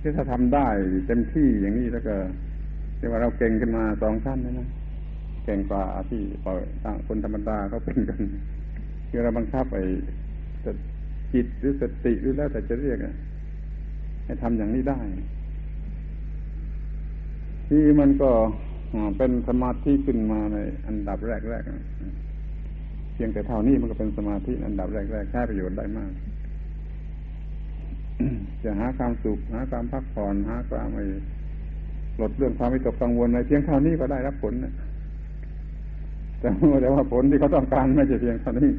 ที่ถ้าทำได้เต็มที่อย่างนี้แล้วก็เรียกว่าเราเก่งขึ้นมาสองขั้นนะนะเก่งกว่าที่คนธรรมดาเขาเป็นกัน คือเราบังคับไปจิตหรือสติหรือแล้วแต่จะเรียกให้ทำอย่างนี้ได้ ที่มันก็เป็นสมาธิขึ้นมาในอันดับแรกๆเพียงแต่เท่านี้มันก็เป็นสมาธิอันดับแรกๆใช้ประโยชน์ได้มาก จะหาความสุขหาความพักผ่อนหาความไม่ลดเรื่องความวิตกกังวลในเพียงเท่านี้ก็ได้รับผลนะแต่แต่ว่าผลที่เขาต้องการไม่ใช่เพียงเท่านี้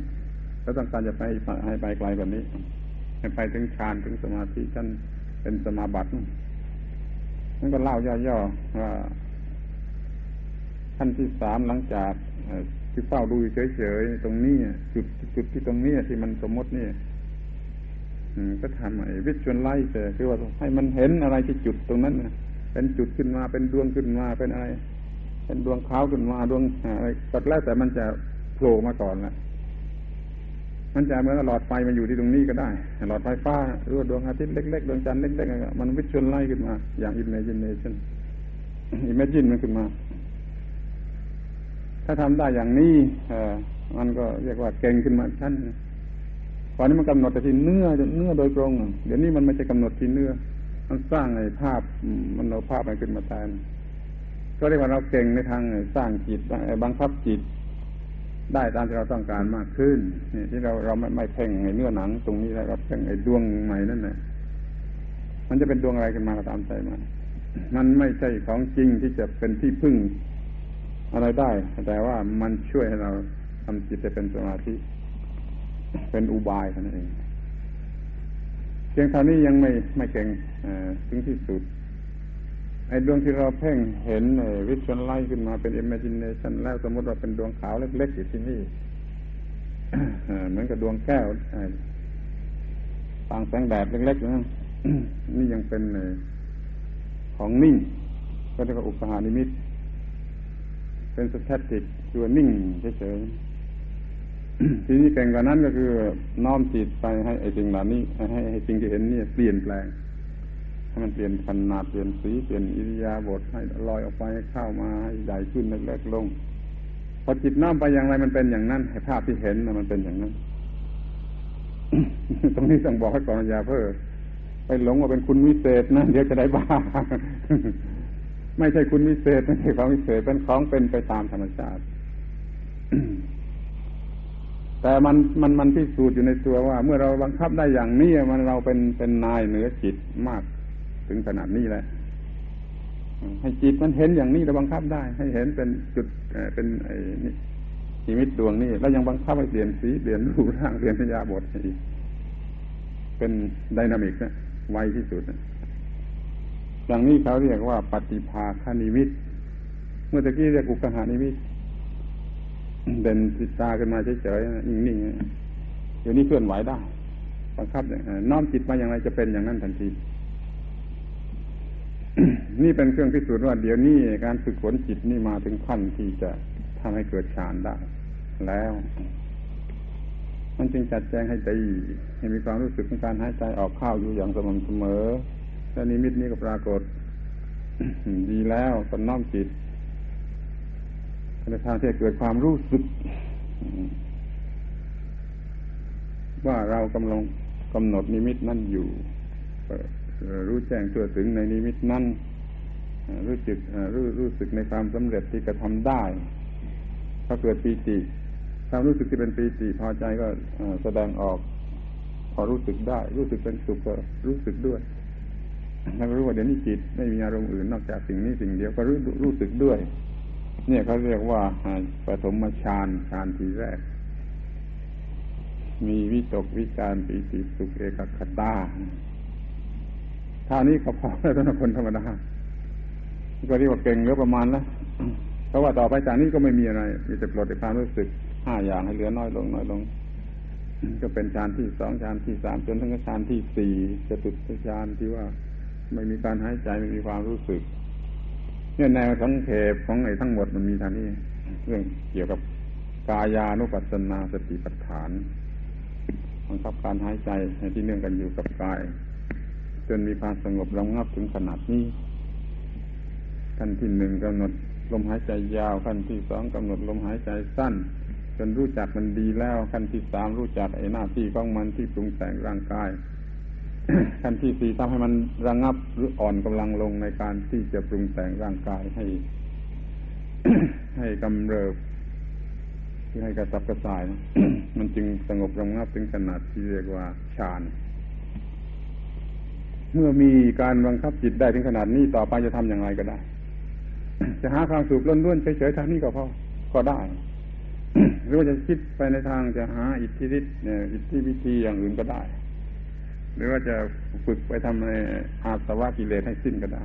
เขาต้องการจะไปให้ไปไกลกว่านี้ให้ไปถึงฌานถึงสมาธิท่านเป็นสมาบัตินั่นก็เล่าย่อๆว่าขั้นที่สามหลังจากที่เฝ้าดูเฉยๆตรงนี้จุดจุดที่ตรงนี้ที่มันสมมตินี่ก็ทำไอ้วิชวลไลท์คือว่าให้มันเห็นอะไรที่จุดตรงนั้นเป็นจุดขึ้นมาเป็นดวงขึ้นมาเป็นอะไร เป็นดวงขาวขึ้นมาดวงอะไรก็แล้วแต่มันจะโผล่มาก่อนแหละ มันจะเหมือนหลอดไฟมาอยู่ที่ตรงนี้ก็ได้หลอดไฟฟ้าหรือว่าดวงอาทิตย์เล็กๆดวงจันทร์เล็กๆมันวิชวลไลท์ขึ้นมา อย่าง imagination imagine มันขึ้นมา ถ้าทำได้อย่างนี้เออมันก็เรียกว่าเก่งขึ้นมาชั้นตอนนี้มันกำหนดแต่ที่เนื้อเนื้อโดยตรง เดี๋ยวนี้มันไม่ใช่กำหนดที่เนื้อ มันสร้างไอ้ภาพมันเอาภาพมันขึ้นมาแทนก็เรียกว่าเราเก่งในทางสร้างจิตบังคับจิต ได้ตามที่เราต้องการมากขึ้นนี่ที่เราเราไม่ไม่เพ่งไอ้เนื้อหนัง ตรงนี้แล้วเราเพ่งไอ้ดวงใหม่นั่นแหละมันจะเป็นดวงอะไรกันมาก็ตามใจมันมันไม่ใช่ของจริงที่จะเป็นที่พึ่งอะไรได้ แต่ว่ามันช่วยให้เราทำจิตให้เป็นสมาธิ เป็นอุบายเท่านั้นเองเพียงเท่านี้ยังไม่ไม่เก่งถึงที่สุด ไอ้ดวงที่เราเพ่งเห็น visualize ขึ้นมาเป็น imagination แล้วสมมติว่าเป็นดวงขาวเล็กๆอยู่ที่นี่เหมือนกับดวงแก้วต่างแสงแดดเล็กๆนะนี่ยังเป็นของนิ่ง ก็เรียกว่าอุปหานิมิต เป็นสแตติกคือนิ่งเฉยๆทีนี้เก่งกว่านั้นก็คือ น้อมจิตไปให้ไอ้สิ่งเหล่านี้ให้ให้สิ่งที่เห็นนี่เปลี่ยนแปลง ให้มันเปลี่ยนขนาดเปลี่ยนสีเปลี่ยนอิริยาบถให้ลอยออกไปเข้ามาให้ใหญ่ขึ้นเล็กๆลงพอจิตน้อมไปอย่างไรมันเป็นอย่างนั้นให้ภาพที่เห็นมันเป็นอย่างนั้น ตรงนี้ต้องบอกให้ก่อนอย่าเพ้อไปหลงว่าเป็นคุณวิเศษนะเดี๋ยวจะได้บ้าไม่ใช่คุณวิเศษไม่ใช่ของวิเศษเป็นของเป็นไปตามธรรมชาติ แต่มันมันมันพิสูจน์อยู่ในตัวว่า เมื่อเราบังคับได้อย่างนี้มันเราเป็นเป็นนายเหนือจิตมาก ถึงขนาดนี้แหละให้จิตมันเห็นอย่างนี้เราบังคับได้ ให้เห็นเป็นจุดเป็นไอ้นี่ชีวิตดวงนี้แล้วยังบังคับให้เปลี่ยนสีเปลี่ยนรูปร่างเปลี่ยนอิริยาบถอีกเป็น dynamic นะไวที่สุดนะอย่างนี้เขาเรียกว่าปฏิภาคนิมิต เมื่อตะกี้เรียกอุคคหนิมิตเด่นติดตาขึ้นมาเฉยๆนิ่งๆเดี๋ยวนี้เคลื่อนไหวได้บังคับน้อมจิตมาอย่างไรจะเป็นอย่างนั้นทันที นี่เป็นเครื่องพิสูจน์ว่าเดี๋ยวนี้การฝึกฝนจิตนี่มาถึงขั้นที่จะทำให้เกิดฌานได้ แล้ว มันจึงจัดแจงให้ดีให้มีความรู้สึกของการหายใจออกเข้าอยู่อย่างสม่ำเสมอแล้วนิมิตนี้ก็ปรากฏ ดีแล้วตอนน้อมจิตในทางที่เกิดความรู้สึก ว่าเรากำลังกำหนดนิมิตนั่นอยู่ รู้แจ้งตัวถึงในนิมิตนั้นรู้จึกรู้รู้สึกในความสำเร็จที่กระทำได้ถ้าเกิดปีติความรู้สึกที่เป็นปีติพอใจก็แสดงออก พอรู้สึกได้ รู้สึกเป็นสุขก็รู้สึกด้วยแล้วรู้ว่าเดี๋ยวนี้จิตไม่มีอารมณ์อื่นนอกจากสิ่งนี้สิ่งเดียวก็รู้รู้สึกด้วย เนี่ยเขาเรียกว่าปฐมฌานฌานทีแรก มีวิตกวิจารปีติสุขเอกคตา ท่านี้ก็พอแล้วสำหรับคนธรรมดาก็เรียกว่าเก่งเหลือประมาณแล้วเพราะว่าต่อไปจากนี้ก็ไม่มีอะไร มีแต่ปลดความรู้สึกห้าอย่างให้เหลือน้อยลงน้อยลง ก็เป็นฌานที่สองฌานที่สามจนถึงฌานที่สี่จะตุดฌานที่ว่าไม่มีการหายใจไม่มีความรู้สึก เนี่ยแนวสังเขปของไอ้ทั้งหมดมันมีทางนี้ เรื่องเกี่ยวกับกายานุปัสสนาสติปัฏฐานบังคับการหายใจที่เนื่องกันอยู่กับกาย จนมีความสงบระงับถึงขนาดนี้ ขั้นที่หนึ่งกำหนดลมหายใจยาว ขั้นที่สองกำหนดลมหายใจสั้น จนรู้จักมันดีแล้ว ขั้นที่สามรู้จักไอ้หน้าที่ของมันที่ปรุงแต่งร่างกาย ขั้นที่สี่ทำให้มันระงับหรืออ่อนกำลังลงในการที่จะปรุงแต่งร่างกายให้ ให้กำเริบที่ให้กระสับกระส่าย มันจึงสงบระงับถึงขนาดที่เรียกว่าฌาน เมื่อมีการบังคับจิตได้ถึงขนาดนี้ต่อไปจะทำอย่างไรก็ได้ จะหาความสุขล้วนๆเฉยๆทางนี้ก็พอก็ได้ หรือว่าจะคิดไปในทางจะหาอิทธิฤทธิ์เนี่ยอิทธิวิธีอย่างอื่นก็ได้ หรือว่าจะฝึกไปทำในอาสวะกิเลสให้สิ้นก็ได้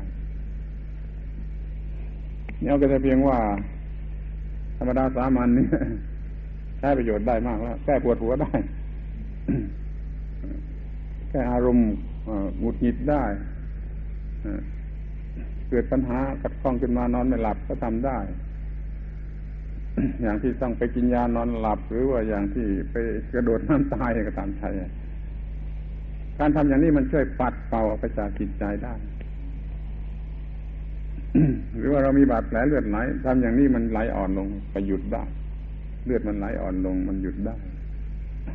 เนี่ยก็จะเพียงว่า ธรรมดาสามัญนี่ใช้ประโยชน์ได้มากแล้วแก้ปวดหัวได้แก้อารมณ์ หงุดหงิดได้เกิดปัญหากัดข้องขึ้นมานอนไม่หลับก็ทำได้ อย่างที่ต้องไปกินยานอนหลับ หรือว่าอย่างที่ไปกระโดดน้ำตายก็ตามใจการทำอย่างนี้มันช่วยปัดเป่าไปจากจิตใจได้หรือว่าเรามีบาดแผลเลือดไหลทำอย่างนี้มันไหลอ่อนลงไปหยุดได้ เลือดมันไหลอ่อนลง มันหยุดได้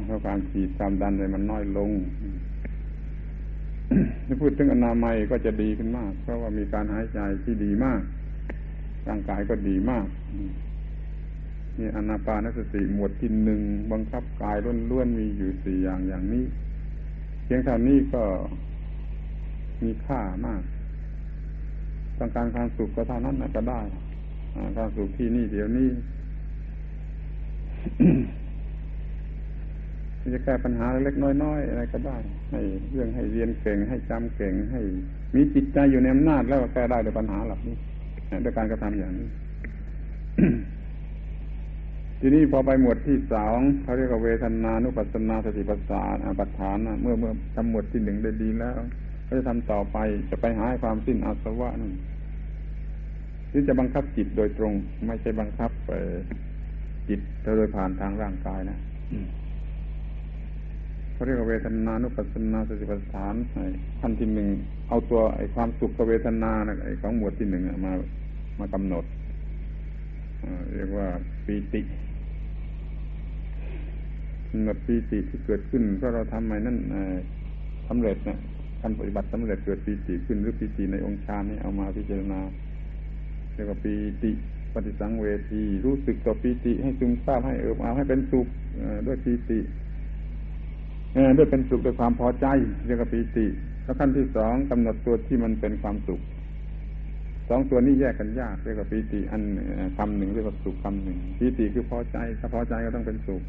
เพราะการฉีดความดันเลยมันน้อยลง ถ้าพูดถึงอนามัยก็จะดีขึ้นมาก เพราะว่ามีการหายใจที่ดีมาก ร่างกายก็ดีมากนี่อนาปานสติหมวดที่หนึ่งบังคับกายล้วนๆมีอยู่สี่อย่างอย่างนี้เพียงเท่านี้ก็มีค่ามากต้องการความสุขก็เท่านั้นนะก็ได้ความสุขที่นี่เดี๋ยวนี้ จะแก้ปัญหาเล็กน้อยๆอะไรก็ได้ ให้เรื่องให้เรียนเก่งให้จำเก่งให้มีจิตใจอยู่ในอำนาจแล้วแก้ได้ด้วยปัญหาเหล่านี้ด้วยการกระทำอย่างนี้ ทีนี้พอไปหมวดที่สองเขาเรียกว่าเวทนานุปัสสนาสติปัฏฐานปัฏฐานเมื่อเมื่อทำหมวดที่หนึ่งได้ดีแล้วก็จะทำต่อไปจะไปหาความสิ้นอาสวะนั่นหรือจะบังคับจิตโดยตรง ไม่ใช่บังคับจิตโดยผ่านทางร่างกายนะ เขาเรียกว่าเวทนานุปัสสนาสติปัฏฐานขั้นที่หนึ่งเอาตัวไอ้ความสุขกับเวทนานะไอ้ของหมวดที่หนึ่งมามากำหนดเรียกว่าปีติกำหนดปีติที่เกิดขึ้นเพราะเราทำมนั่นสำเร็จนะการปฏิบัติสำเร็จเกิดปีติขึ้นหรือปีติในองค์ฌานนี่เอามาพิจารณาเรียกว่าปีติปฏิสังเวทีรู้สึกต่อปีติให้ซึมซาบให้เอิบอาให้เป็นสุขด้วยปีติ ด้วยเป็นสุขด้วยความพอใจเรียกว่าปีติแล้วขั้นที่สองกำหนดตัวที่มันเป็นความสุขสองตัวนี้แยกกันยากเรียกว่าปีติอันคำหนึ่งเรียกว่าสุขคำหนึ่งปีติคือพอใจ ถ้าพอใจก็ต้องเป็นสุข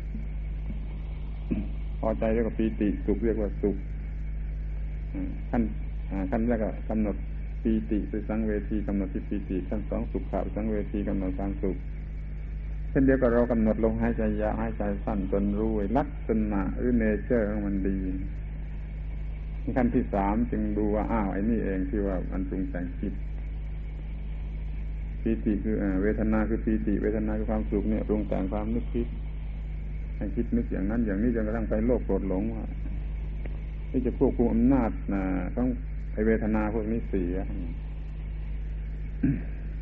พอใจเรียกว่าปีติ สุขเรียกว่าสุขขั้นขั้นแรกก็กำหนดปีติไปสังเวทีกำหนดที่ปีติขั้นสองสุขขาสังเวทีกำหนดการสุข เช่นเดียวกับเรากำหนดลงหายใจยาวหายใจสั้นจนรู้ลักษณะหรือเนเจอร์ของมันดีขั้นที่สามจึงดูว่าอ้าวไอ้นี่เองที่ว่ามันปรุงแต่งคิดปีติคือเวทนาคือปีติเวทนาคือความสุขเนี่ยปรุงแต่งความนึกคิดให้คิดนึกอย่างนั้น อย่างนี้จนกระทั่งไปโลภโกรธหลงว่าที่จะควบคุมอำนาจนะต้องไอเวทนาพวกนี้เสีย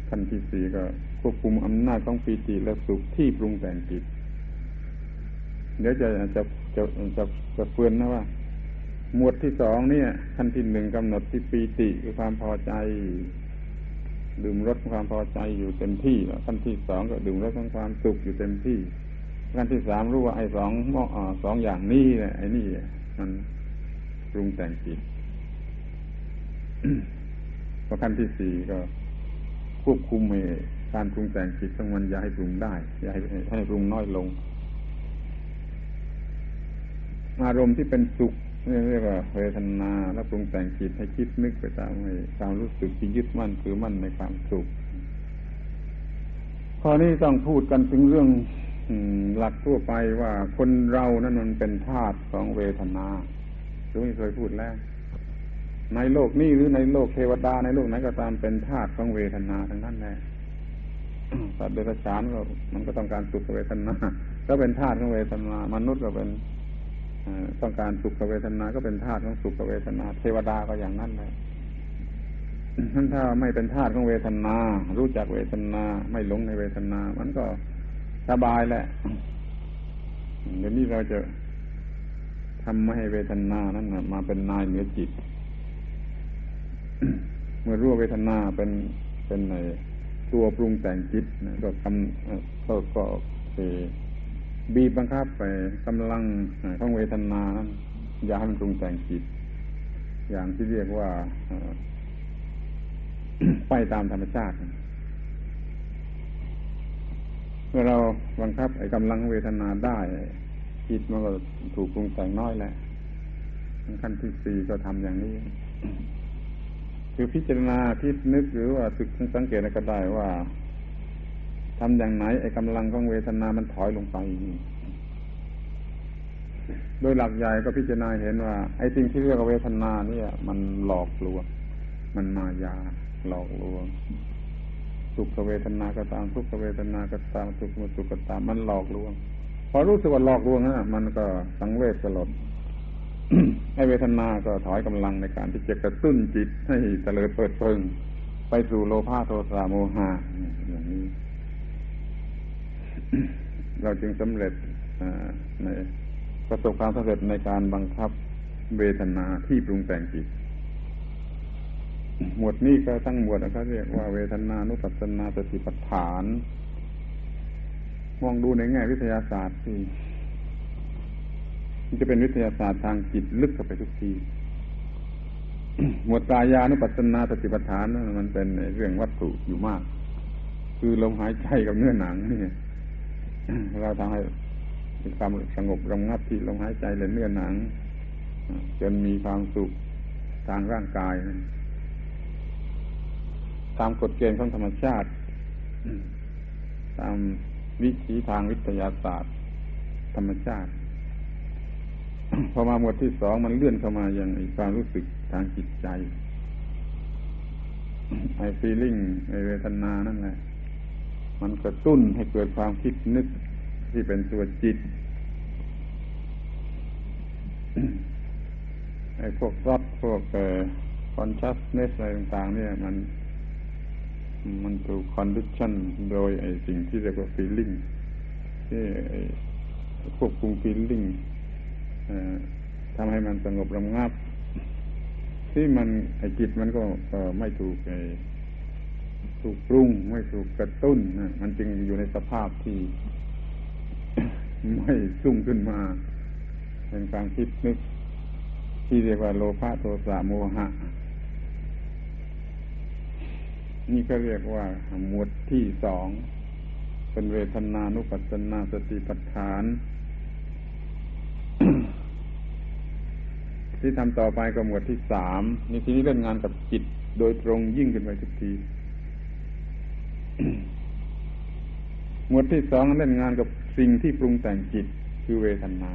ขั้นที่สี่ก็ ควบคุมอำนาจของปีติและสุขที่ปรุงแต่งจิตเดี๋ยวจะจะจะจะจะเฟือนนะว่า หมวดที่สองเนี่ยขั้นที่หนึ่งกำหนดที่ปีติคือความพอใจ ดื่มรสความพอใจอยู่เต็มที่แล้วขั้นที่สองก็ดื่มรสของความสุขอยู่เต็มที่ขั้นที่สามรู้ว่าไอ้สองมอสองอย่างนี้เนี่ยไอ้นี่มันปรุงแต่งจิตพอขั้นที่สี่ก็ควบคุม การปรุงแต่งจิตของมันอย่าให้ปรุงได้ อย่าให้ให้ปรุงน้อยลง อารมณ์ที่เป็นสุขเรียกว่าเวทนาแล้วปรุงแต่งจิตให้คิดนึกไปตามความรู้สึกที่ยึดมั่นถือมั่นในความสุขข้อนี้ต้องพูดกันถึงเรื่องหลักทั่วไปว่าคนเรานั้นมันเป็นธาตุของเวทนาหรือไม่เคยพูดแล้ว ในโลกนี้หรือในโลกเทวดาในโลกไหนก็ตามเป็นธาตุของเวทนาทั้งนั้นแหละ สัตว์เดรัจฉานก็มันก็ต้องการสุขเวทนา ก็เป็นธาตุของเวทนามนุษย์ก็เป็นต้องการสุขเวทนา ก็เป็นธาตุของสุขเวทนา เทวดาก็อย่างนั้นเลยท่านถ้าไม่เป็นธาตุของเวทนา รู้จักเวทนา ไม่หลงในเวทนา มันก็สบายแหละ เดี๋ยวนี้เราจะทำไม่ให้เวทนานั้นมาเป็นนายเหนือจิต เมื่อรู้เวทนาเป็นเป็นใน ตัวปรุงแต่งจิตนะก็ทำก็ก็บีบบังคับไปกำลังของเวทนานั้นอย่าให้มันปรุงแต่งจิต อย่างที่เรียกว่าไปตามธรรมชาติเมื่อเราบังคับไอ้กำลังเวทนาได้จิตมันก็ถูกปรุงแต่งน้อยแหละขั้นที่สี่ก็ทำอย่างนี้ คือพิจารณาคิดนึกหรือว่าสึกสังเกตก็ได้ว่าทำอย่างไหนไอ้กำลังของเวทนามันถอยลงไปโดยหลักใหญ่ก็พิจารณาเห็นว่า ไอ้สิ่งที่เรียกว่าเวทนาเนี่ย มันหลอกลวงมันมายา หลอกลวงสุขเวทนาก็ตามทุกขเวทนาก็ตามสุขมุสุขก็ตามมันหลอกลวง พอรู้สึกว่าหลอกลวงนะมันก็สังเวชสลด ให้เวทนาก็ถอยกำลังในการที่จะกระตุ้นจิตให้เตลิดเปิดเพิง ไปสู่โลภะโทสะโมหะอย่างนี้ เราจึงสำเร็จในประสบความสำเร็จในการบังคับเวทนาที่ปรุงแต่งจิต หมวดนี้ก็ตั้งหมวดนะครับเรียกว่าเวทนานุปัสสนาสติปัฏฐาน มองดูในแง่วิทยาศาสตร์ที่ มันจะเป็นวิทยาศาสตร์ทางจิตลึกเข้าไปทุกที หมวดกายานุปัสสนาสติปัฏฐานนั้นมันเป็นเรื่องวัตถุอยู่มาก คือลมหายใจกับเนื้อหนังนี่เราทำให้ความสงบระงับที่ลมหายใจและเนื้อหนัง จนมีความสุขทางร่างกาย ตามกฎเกณฑ์ของธรรมชาติ ตามวิธีทางวิทยาศาสตร์ ธรรมชาติ พอมาหมวดที่สองมันเลื่อนเข้ามาอย่างความรู้สึกทางจิตใจไอ้ฟีลิ่งไอ้เวทนานั่นแหละ มันกระตุ้นให้เกิดความคิดนึกที่เป็นตัวจิต ไอ้พวกรัดพวกเอ่อ consciousness อะไรต่างๆ เนี่ย มัน มันถูก condition โดยไอ้สิ่งที่เรียกว่า feeling ที่ควบคุม feeling ทำให้มันสงบระงับ ที่มันไอ้จิตมันก็ไม่ถูกไอ้ถูกปรุง ไม่ถูกกระตุ้นนะมันจึงอยู่ในสภาพที่ ไม่สุ่งขึ้นมาเป็นการคิดนึก ที่เรียกว่าโลภะโทสะโมหะ นี่ก็เรียกว่าหมวดที่สองเป็นเวทนานุปัสสนาสติปัฏฐาน ที่ทำต่อไปก็หมวดที่สามนี่ทีนี้เล่นงานกับจิตโดยตรงยิ่งขึ้นไปทุกที หมวดที่สองเล่นงานกับสิ่งที่ปรุงแต่งจิตคือเวทนา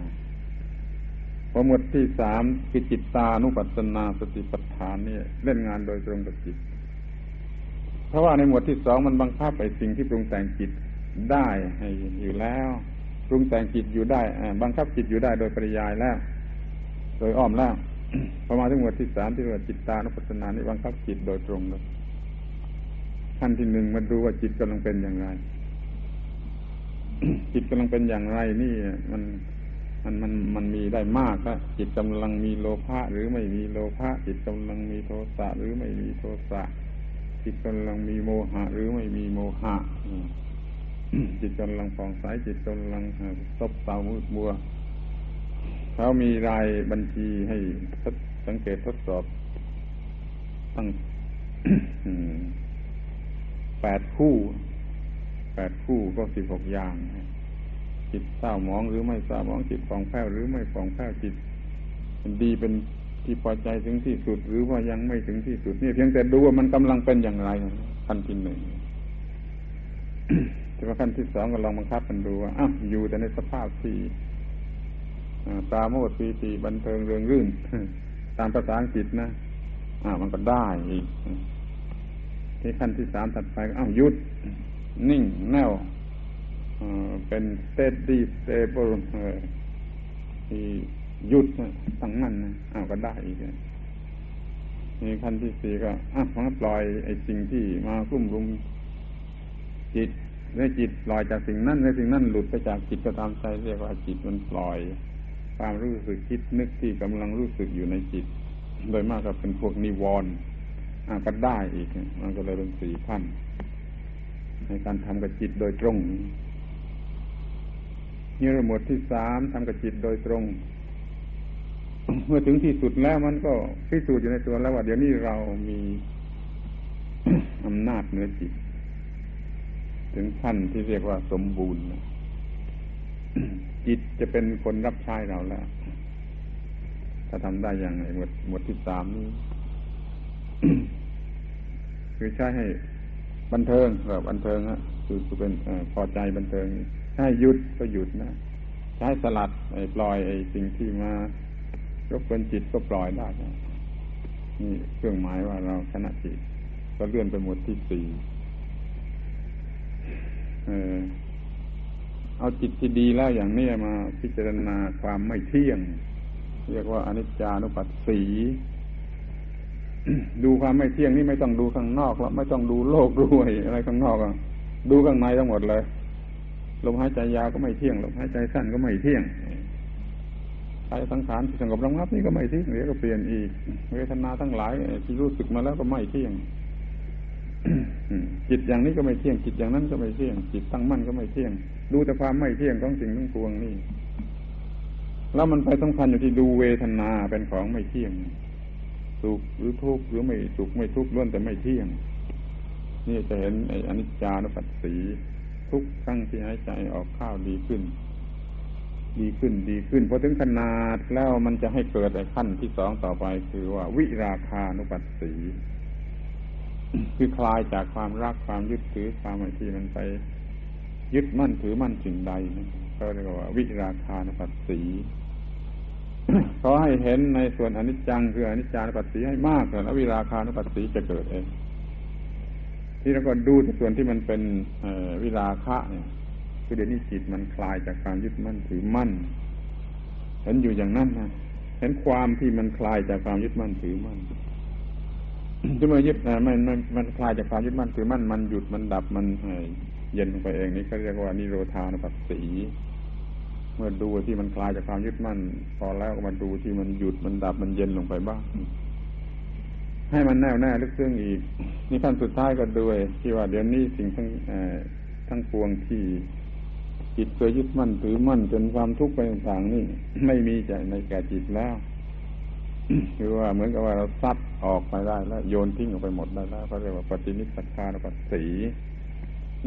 พอหมวดที่สามคือจิตตานุปัสสนาสติปัฏฐานนี่เล่นงานโดยตรงกับจิต เพราะว่าในหมวดที่สองมันบังคับไอ้สิ่งที่ปรุงแต่งจิตได้ให้อยู่แล้ว ปรุงแต่งจิตอยู่ได้บังคับจิตอยู่ได้โดยปริยายแล้ว โดยอ้อมแล้วพอมาถึงหมวดที่สามที่เรียกว่าจิตตานุปัสสนานี่บังคับจิตโดยตรงเลยขั้นที่หนึ่งมาดูว่าจิตกำลังเป็นอย่างไร จิตกำลังเป็นอย่างไร นี่มันมันมันมันมีได้มากก็จิตกำลังมีโลภะหรือไม่มีโลภะจิตกำลังมีโทสะหรือไม่มีโทสะจิตกำลังมีโมหะ หรือไม่มีโมหะจิตกำลังฟองใสจิตกำลังซบเซามืดมัว เขามีรายบัญชีให้สังเกตทดสอบตั้งแปดคู่แปดคู่ก็สิบหกอย่างจิตเศร้ามองหรือไม่เศร้ามองจิตฟองแผ้วหรือไม่ฟองแผ้วจิตดีเป็นที่พอใจถึงที่สุด หรือว่ายังไม่ถึงที่สุดนี่เพียงแต่ดูว่ามันกำลังเป็นอย่างไรขั้นที่หนึ่งแต่ว่าขั้นที่สองก็ลองบังคับมันดูว่าอ้าวอยู่แต่ในสภาพที่ ตาโมดปีติบันเทิงเริงรื่น ตามภาษาอังกฤษนะอ่ามันก็ได้อีกที่ขั้นที่สามถัดไปอ้าวยุด นิ่งแน่วเป็น steady stable ที่ยุดตั้งมั่นนะอ้าวก็ได้อีกนี่ขั้นที่สี่ก็อะมันปล่อยไอ้สิ่งที่มาคุ้มรุมจิตเมื่อจิตปล่อยจากสิ่งนั้นเมื่อสิ่งนั้นหลุดไปจากจิตก็ตามใจเรียกว่าจิตมันปล่อย ความรู้สึกคิดนึกที่กำลังรู้สึกอยู่ในจิต โดยมากก็เป็นพวกนิวรณ์ก็ได้อีก มันก็เลยเป็นสี่ขั้นในการทำกับจิตโดยตรงนี่ระหมดที่สามทำกับจิตโดยตรง เมื่อถึงที่สุดแล้วมันก็พิสูจน์อยู่ในตัวแล้วว่าเดี๋ยวนี้เรามีอำนาจเหนือจิต ถึงขั้นที่เรียกว่าสมบูรณ์ จิตจะเป็นคนรับใช้เราแล้ว ถ้าทำได้อย่างไรหมดหมดที่สามนี้คือใช้ให้บันเทิงแบบบันเทิงฮะคือเป็นอพอใจบันเทิงใช้หยุดก็หยุดนะใช้สลัดไอ้ปล่อยไอ้สิ่งที่มารบกวนจิตก็ปล่อยได้นี่เครื่องหมายว่าเราชนะจิตก็เลื่อนไปหมดที่สี่เออ เอาจิตที่ดีแล้วอย่างนี้มาพิจารณาความไม่เที่ยง เรียกว่าอนิจจานุปัสสีดูความไม่เที่ยงนี่ไม่ต้องดูข้างนอกแล้วไม่ต้องดูโลกด้วยอะไรข้างนอกอะดูข้างในทั้งหมดเลยลมหายใจยาวก็ไม่เที่ยงลมหายใจสั้นก็ไม่เที่ยงกายสังขารที่สงบระงับนี่ก็ไม่เที่ยงเดี๋ยวก็เปลี่ยนอีก เวทนาทั้งหลายที่รู้สึกมาแล้วก็ไม่เที่ยงจิตอย่างนี้ก็ไม่เที่ยง จิตอย่างนั้นก็ไม่เที่ยง จิตตั้งมั่นก็ไม่เที่ยง ดูแต่ความไม่เที่ยงของสิ่งทั้งปวงนี่ แล้วมันไปสำคัญอยู่ที่ดูเวทนาเป็นของไม่เที่ยงสุขหรือทุกข์หรือไม่สุขไม่ทุกข์ล้วนแต่ไม่เที่ยง นี่จะเห็นไอ้อนิจจานุปัสสี ทุกครั้งที่หายใจออกข้าวดีขึ้น ดีขึ้นดีขึ้นพอถึงขนาดแล้วมันจะให้เกิดไอ้ขั้นที่สองต่อไปคือว่า วิราคานุปัสสี คือคลายจากความรักความยึดถือความอะไรที่มันไป ยึดมั่นถือมั่นสิ่งใดเขาเรียกว่า วิราคานปัสสีขอให้เห็นในส่วนอนิจจังคืออนิจจานุปัสสีให้มากเถอะแล้ววิราคานุปัสสีจะเกิดเอง ที่เราก็ดูในส่วนที่มันเป็นวิราคะเนี่ยคือเดี๋ยวนี้จิตมันคลายจากความยึดมั่นถือมั่นเห็นอยู่อย่างนั้นนะเห็นความที่มันคลายจากความยึดมั่นถือมั่นที่เมื่อยึดมันมันมันคลายจากความยึดมั่นถือมั่นมันหยุดมันดับมัน เย็นลงไปเองนี่เขาเรียกว่านิโรธานปัสสี เมื่อดูที่มันคลายจากความยึดมั่น พอแล้วก็มาดูที่มันหยุดมันดับมันเย็นลงไปบ้างให้มันแน่วแน่ลึกซึ้งอีกนี่ขั้นสุดท้ายก็ด้วย ที่ว่าเดี๋ยวนี้สิ่งทั้งทั้งปวงที่จิตเคยยึดมั่นถือมั่นจนความทุกข์ไปต่างๆนี่ไม่มีใจในแก่จิตแล้วคือว่าเหมือนกับว่าเราซัดออกไปได้แล้ว โยนทิ้งออกไปหมดได้แล้วเขาเรียกว่าปฏินิสักานปัสสี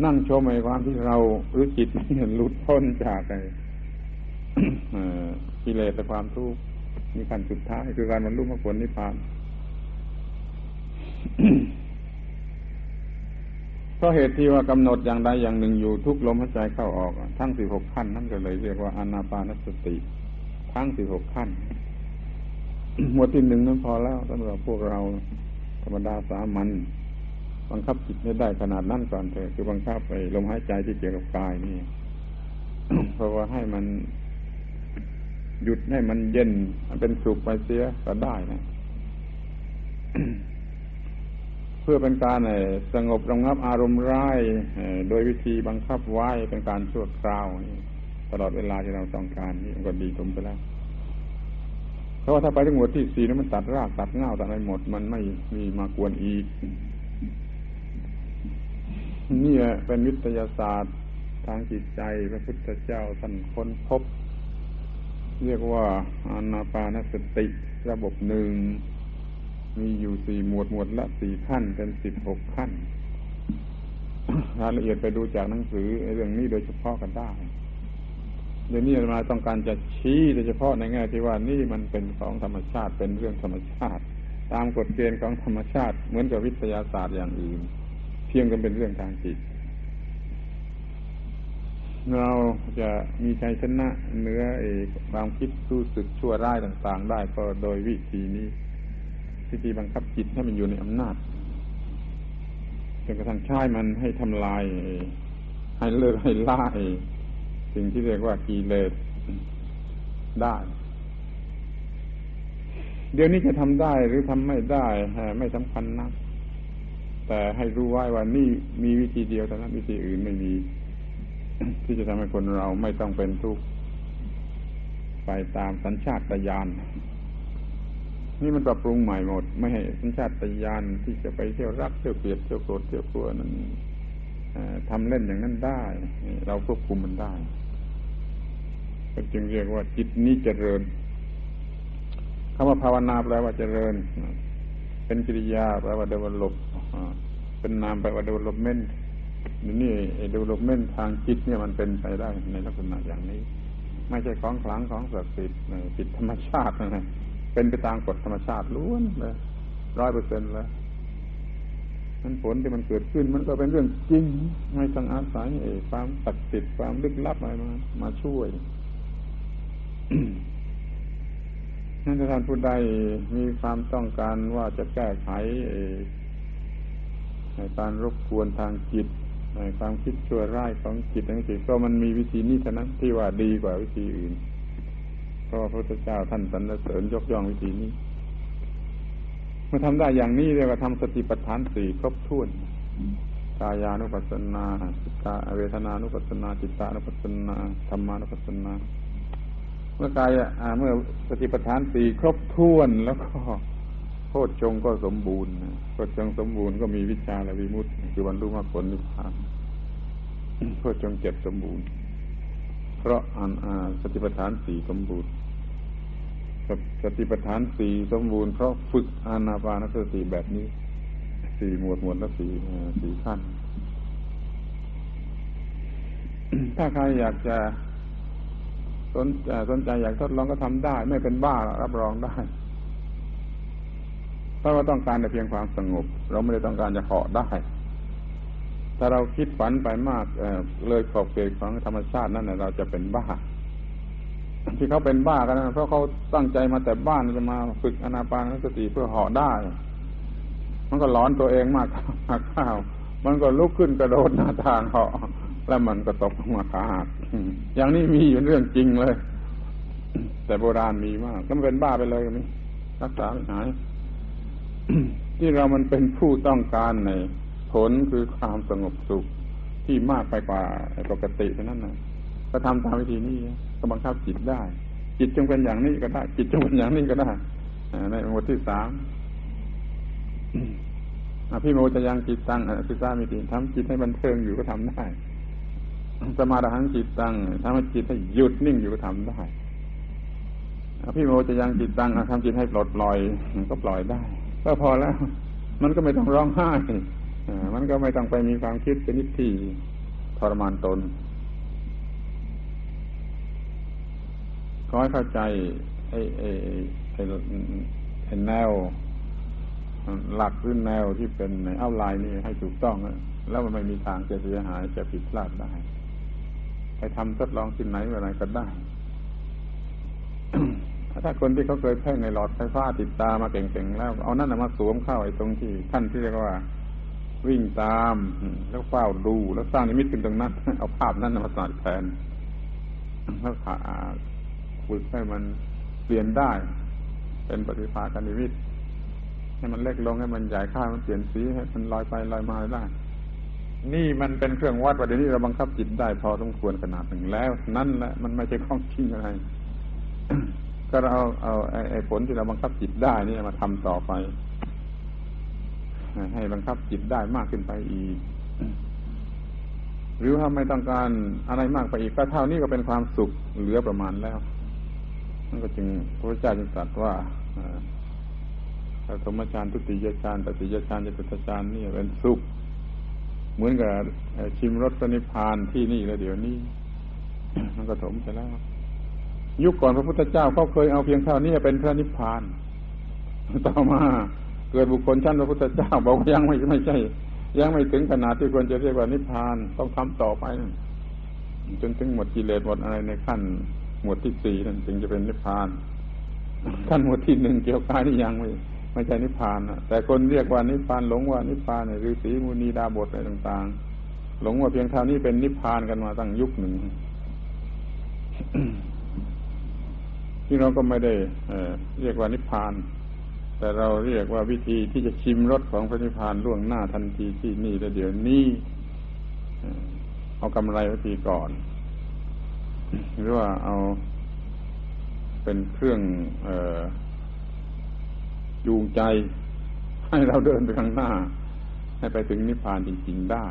นั่งชมในความที่เราหรือจิตนี่หลุดพ้นจากไอ้กิเลสและความทุกข์มีขั้นสุดท้ายคือการบรรลุมรรคผลนิพพานเพราะเหตุที่ว่ากำหนดอย่างใดอย่างหนึ่งอยู่ทุกลมหายใจเข้าออก ทั้งสิบหกขั้นนั่นก็เลยเรียกว่าอนาปานสติ ทั้งสิบหกขั้น หมวดที่หนึ่งนั้นพอแล้วสำหรับพวกเราธรรมดาสามัญ บังคับจิตไม่ได้ขนาดนั้นก่อนเถอะคือบังคับไปลมหายใจที่เกี่ยวกับกายนี่ เพราะว่าให้มันหยุดให้มันเย็นเป็นสุขไปเสียก็ได้นะ เพื่อเป็นการสงบระงับอารมณ์ร้ายโดยวิธีบังคับไว้เป็นการชั่วคราวตลอดเวลาที่เราต้องการนี่ก็ดีสมไปแล้วเพราะว่าถ้าไปถึงหมวดที่สี่นั้นมันตัดรากตัดเงาตัดอะไรหมด มันไม่มีมากวนอีก นี่เป็นวิทยาศาสตร์ทางจิตใจพระพุทธเจ้าท่านค้นพบ เรียกว่าอานาปานสติระบบหนึ่ง มีอยู่สี่หมวดหมวดละสี่ขั้นเป็นสิบหกขั้นรายละเอียดไปดูจากหนังสือเรื่องนี้โดยเฉพาะกันได้เดี๋ยวนี้มาต้องการจะชี้โดยเฉพาะในแง่ที่ว่านี่มันเป็นของธรรมชาติเป็นเรื่องธรรมชาติ ตามกฎเกณฑ์ของธรรมชาติเหมือนกับวิทยาศาสตร์อย่างอื่น เพียงกันเป็นเรื่องทางจิต เราจะมีชัยชนะเนื้อเอกความคิดรู้สึกชั่วร้ายต่าง ๆ ได้ก็โดยวิธีนี้วิธีบังคับจิตให้มันอยู่ในอำนาจจนกระทั่งใช้มันให้ทำลาย ให้เลิกให้ล่าสิ่งที่เรียกว่ากิเลสได้ เดี๋ยวนี้จะทำได้หรือทำไม่ได้ ไม่สำคัญนัก แต่ให้รู้ไว้ว่านี่มีวิธีเดียวแต่นั้นวิธีอื่นไม่มี ที่จะทำให้คนเราไม่ต้องเป็นทุกข์ไปตามสัญชาตญาณนี่มันปรับปรุงใหม่หมด ไม่ให้สัญชาตญาณที่จะไปเที่ยวรักเที่ยวเกลียดเที่ยวโกรธเที่ยวกลัวนั้นทำเล่นอย่างนั้นได้ เราควบคุมมันได้ก็จึงเรียกว่าจิตนี้เจริญคำว่าภาวนาแปลว่าเจริญ เป็นกิริยาแปลว่า develop เป็นนามแปลว่า development นี่ไอ้ development ทางจิตเนี่ยมันเป็นไปได้ในลักษณะอย่างนี้ ไม่ใช่ของขลังของศักดิ์สิทธิ์จิตธรรมชาตินะเป็นไปตามกฎธรรมชาติล้วนเลยร้อยเปอร์เซ็นต์เลยมันผลที่มันเกิดขึ้นมันก็เป็นเรื่องจริง ไม่ต้องอาศัยความศักดิ์สิทธิ์ความลึกลับอะไรมามาช่วยนั่นท่านผู้ใดมีความต้องการว่าจะแก้ไข การรบกวนทางจิตในความคิดชั่วร้ายของจิตทั้งสิ้นก็มันมีวิธีนี้เท่านั้นที่ว่าดีกว่าวิธีอื่น เพราะพระพุทธเจ้าท่านสรรเสริญยกย่องวิธีนี้เมื่อทำได้อย่างนี้เรียกว่าทำสติปัฏฐานสี่ครบถ้วนกายานุปัสสนาจิตาเวทนานุปัสสนา จิตานุปัสสนาธรรมานุปัสสนา เมื่อกายเมื่อสติปัฏฐานสี่ครบถ้วนแล้วก็ โคตรจงก็สมบูรณ์โคตรจงสมบูรณ์ก็มีวิชาและวิมุตติคือบรรลุมรรคผลนิพพานโคตรจงเจ็บสมบูรณ์ เพราะอ่านสติปัฏฐานสี่สมบูรณ์สติปัฏฐานสี่สมบูรณ์เพราะฝึกอานาปานสติแบบนี้สี่หมวดหมวดละสี่สี่ขั้น ถ้าใครอยากจะสนสนใจอยากทดลองก็ทำได้ ไม่เป็นบ้ารับรองได้ เพราะว่าต้องการแต่เพียงความสงบ เราไม่ได้ต้องการจะเหาะได้ ถ้าเราคิดฝันไปมากเลยขอบเขตของธรรมชาตินั่นเราจะเป็นบ้า ที่เขาเป็นบ้ากันนะเพราะเขาตั้งใจมาแต่บ้านจะมาฝึกอนาปานสติเพื่อเหาะได้ มันก็หลอนตัวเองมากมากข้าวมันก็ลุกขึ้นกระโดดหน้าทางเหาะแล้วมันก็ตกลงมาขาหักอย่างนี้มีอยู่เรื่องจริงเลย แต่โบราณมีมากก็เป็นบ้าไปเลยมีรักษาไม่หาย ที่เรามันเป็นผู้ต้องการในผลคือความสงบสุขที่มากไปกว่าปกติเท่านั้นนะก็ทำตามวิธีนี้ก็บังคับจิตได้ จิตจงเป็นอย่างนี้ก็ได้ จิตจงเป็นอย่างนี้ก็ได้ในบทที่สามพี่โมจะยังจิตตั้งพิซซ่ามีติทำจิตให้บันเทิงอยู่ก็ทำได้ สมาธิจิตตั้งทำให้จิตให้หยุดนิ่งอยู่ก็ทำได้พี่โมจะยังจิตตั้งทำจิตให้ปลดปล่อยก็ปล่อยได้ ก็พอแล้ว มันก็ไม่ต้องร้องไห้มันก็ไม่ต้องไปมีความคิดเป็นนิทีทรมานตน ขอให้เข้าใจไอ้ไอ้ไอ้ไอ้แนว หลักหรือแนวที่เป็นในเอาไลน์นี่ให้ถูกต้อง แล้วมันไม่มีทางจะเสียหายจะผิดพลาดได้ ไปทำทดลองที่ไหนเมื่อไรก็ได้ ถ้าคนที่เขาเคยแพ่งในหลอดไฟฟ้าติดตามาเก่งๆแล้ว เอานั่นมาสวมเข้าไอ้ตรงที่ท่านที่เรียกว่า วิ่งตามแล้วเฝ้าดูแล้วสร้างนิมิตขึ้นตรงนั้น เอาภาพนั้นมาสาดแทนแล้วขาฝึกให้มันเปลี่ยนได้ เป็นปฏิภาคนิมิตให้มันเล็กลงให้มันใหญ่ข้ามันเปลี่ยนสีให้มันลอยไปลอยมาได้ นี่มันเป็นเครื่องวัดประเดี๋ยวนี้เราบังคับจิตได้พอสมควรขนาดหนึ่งแล้ว นั่นแหละมันไม่ใช่ข้องจริงอะไร ก็เราเอาไอ้ผลที่เราบังคับจิตได้นี่มาทำต่อไป ให้บังคับจิตได้มากขึ้นไปอีก หรือถ้าไม่ต้องการอะไรมากไปอีกก็เท่านี้ก็เป็นความสุขเหลือประมาณแล้วนั่นก็จึงพระเจ้าจึงตรัสว่าสมฌานทุติยฌานตติยฌานจตุตฌานนี่เป็นสุข เหมือนกับชิมรสนิพพานที่นี่แล้วเดี๋ยวนี้มันก็ถมไปแล้ว ยุคก่อนพระพุทธเจ้าเขาเคยเอาเพียงเท่านี้เป็นพระนิพพาน ต่อมาเกิดบุคคลชั้นพระพุทธเจ้าบอกยังไม่ไม่ใช่ ยังไม่ถึงขนาดที่ควรจะเรียกว่านิพพานต้องทำต่อไปจนถึงหมดกิเลสหมดอะไรในขั้น หมวดที่สี่นั่นจึงจะเป็นนิพพาน ขั้นหมวดที่หนึ่งเกี่ยวกับนี่ยังไม่ไม่ใช่นิพพานนะแต่คนเรียกว่านิพพานหลงว่านิพพานในฤาษีมุนีดาบทอะไรต่างๆ หลงว่าเพียงเท่านี้เป็นนิพพานกันมาตั้งยุคหนึ่ง ที่เราก็ไม่ได้เรียกว่านิพพาน แต่เราเรียกว่าวิธีที่จะชิมรสของพระนิพพานล่วงหน้าทันทีที่นี่แล้วเดี๋ยวนี้เอากำไรวิธีก่อน หรือว่าเอาเป็นเครื่องออจูงใจ ให้เราเดินไปข้างหน้า ให้ไปถึงนิพพานจริง ๆ ได้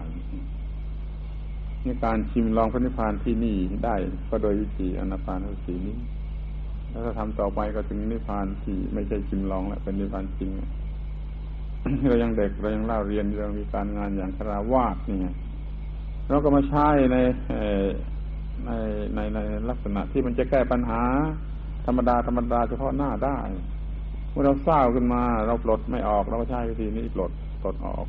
ในการชิมลองพระนิพพานที่นี่ได้ ก็โดยวิธีอนาปานสตินี้ แล้วถ้าทำต่อไปก็ถึงนิพพานที่ไม่ใช่ชิมลองแล้วเป็นนิพพานจริงเรายังเด็กเรายังเล่าเรียนเรามีการงานอย่างคาราวาสนี่ไงเราก็มาใช้ในในในในลักษณะที่มันจะแก้ปัญหา ธรรมดาธรรมดาเฉพาะหน้าได้เมื่อเราเศร้าขึ้นมา เราปลดไม่ออกเราก็ใช้วิธีนี้ปลดปลดออก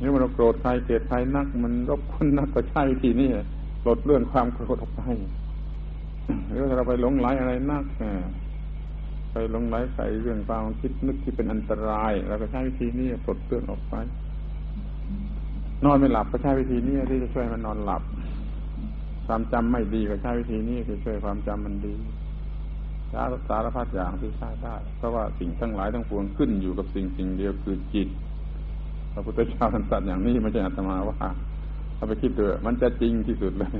นี่มื่อเราโกรธใครเกลียดใครนัก มันรบกวนนักก็ใช้วิธีนี้ปลดเรื่องความโกรธออกไป หรือถ้าเราไปหลงไหลอะไรนักไปหลงไหลใส่เรื่องความคิดนึกที่เป็นอันตรายเราก็ใช้วิธีนี้ปลดเรื่องออกไป นอนไม่หลับก็ใช้วิธีนี้ที่จะช่วยมันนอนหลับ ความจำไม่ดีก็ใช้วิธีนี้คือช่วยความจำมันดีสารสารพัดอย่างที่ใช้ได้เพราะว่าสิ่งทั้งหลายทั้งปวงขึ้นอยู่กับสิ่งสิ่งเดียวคือจิตพระพุทธเจ้าท่านสัตว์อย่างนี้ไม่ใช่อาตมาว่าเอาไปคิดเถอะมันจะจริงที่สุดเลย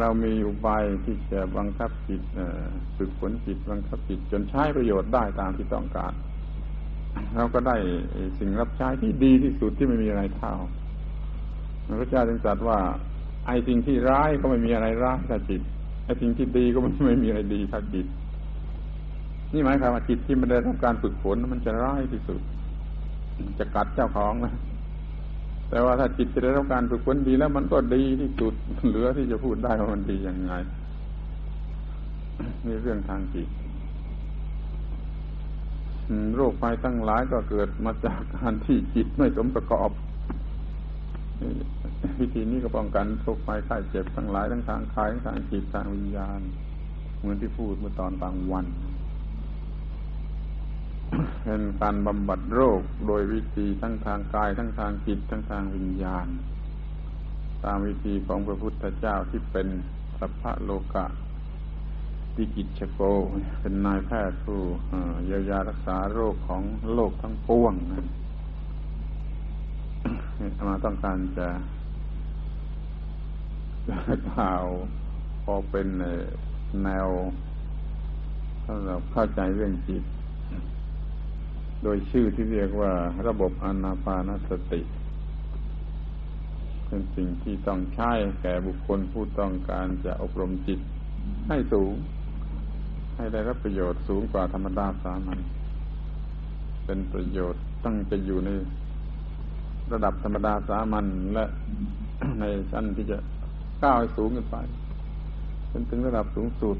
เรามีอุบายที่จะบังคับจิตฝึกฝนจิตบังคับจิตจนใช้ประโยชน์ได้ตามที่ต้องการ เราก็ได้สิ่งรับใช้ที่ดีที่สุดที่ไม่มีอะไรเท่าพระเจ้าจึงตรัสว่า ไอ้สิ่งที่ร้ายก็ไม่มีอะไรร้ายถ้าจิตไอ้สิ่งที่ดีก็ไม่ไม่มีอะไรดีถ้าจิต นี่หมายความว่าจิตที่มันได้รับการฝึกฝนมันจะร้ายที่สุด จะกัดเจ้าของนะ แต่ว่าถ้าจิตจะได้รับการฝึกฝนดีแล้วมันก็ดีที่สุดเหลือที่จะพูดได้ว่ามันดียังไงนี่เรื่องทางจิตโรคภัยตั้งหลายก็เกิดมาจากการที่จิตไม่สมประกอบวิธีนี้ก็ป้องกันทุกข์ภัยไข้เจ็บทั้งหลายทั้งทางกายทั้งทางจิตทางวิญญาณ เหมือนที่พูดเมื่อตอนกลางวัน เป็นการบำบัดโรคโดยวิธีทั้งทางกาย ทั้งทางจิต ทั้งทางวิญญาณ ตามวิธีของพระพุทธเจ้าที่เป็นสัพพะโลกะติกิจชโก เป็นนายแพทย์ผู้เยียวยารักษาโรคของโลกทั้งปวงมาต้องการจะกล่าวพอเป็นแนวสำหรับเข้าใจเรื่องจิต โดยชื่อที่เรียกว่าระบบอนาปานสติ เป็นสิ่งที่ต้องใช้แก่บุคคลผู้ต้องการจะอบรมจิตให้สูง ให้ได้รับประโยชน์สูงกว่าธรรมดาสามัญเป็นประโยชน์ตั้งจะอยู่ในระดับธรรมดาสามัญและในชั้นที่จะก้าวสูงขึ้นไปจนถึงระดับสูงสุด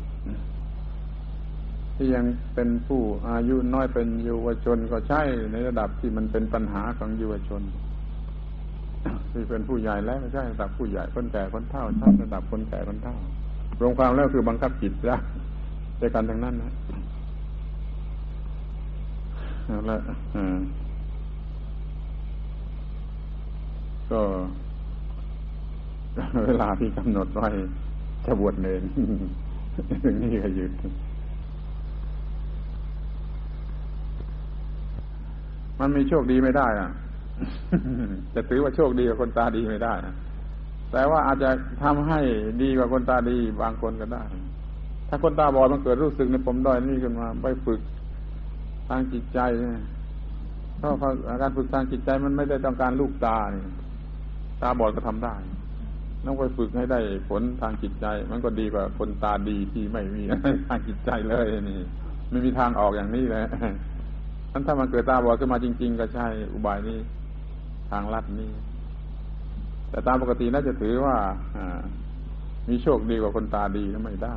ที่ยังเป็นผู้อายุน้อยเป็นเยาวชนก็ใช่ในระดับที่มันเป็นปัญหาของเยาวชนที่เป็นผู้ใหญ่แล้วใช่ระดับผู้ใหญ่คนแก่คนเฒ่าใช่ระดับคนแก่คนเฒ่ารวมความแล้วคือบังคับจิตละในการทั้งนั้นนะแล้วก็ เวลาที่กำหนดไว้จะบวชเนรถึงนี่ก็หยุด มันมีโชคดีไม่ได้อะจะถือว่าโชคดีกว่าคนตาดีไม่ได้นะแต่ว่าอาจจะทำให้ดีกว่าคนตาดีบางคนก็ได้ ถ้าคนตาบอดมันเกิดรู้สึกในผมด้อยนี่ขึ้นมาไปฝึกทางจิตใจเพราะการฝึกทางจิตใจมันไม่ได้ต้องการลูกตานี่ตาบอดก็ทำได้ต้องไปฝึกให้ได้ผลทางจิตใจ มันก็ดีกว่าคนตาดีที่ไม่มีทางจิตใจเลยนี่ไม่มีทางออกอย่างนี้เลย ท่านถ้ามันเกิดตาบอดขึ้นมาจริง ๆ ก็ใช่ อุบายนี้ทางลัดนี้ แต่ตามปกติน่าจะถือว่ามีโชคดีกว่าคนตาดีก็ไม่ได้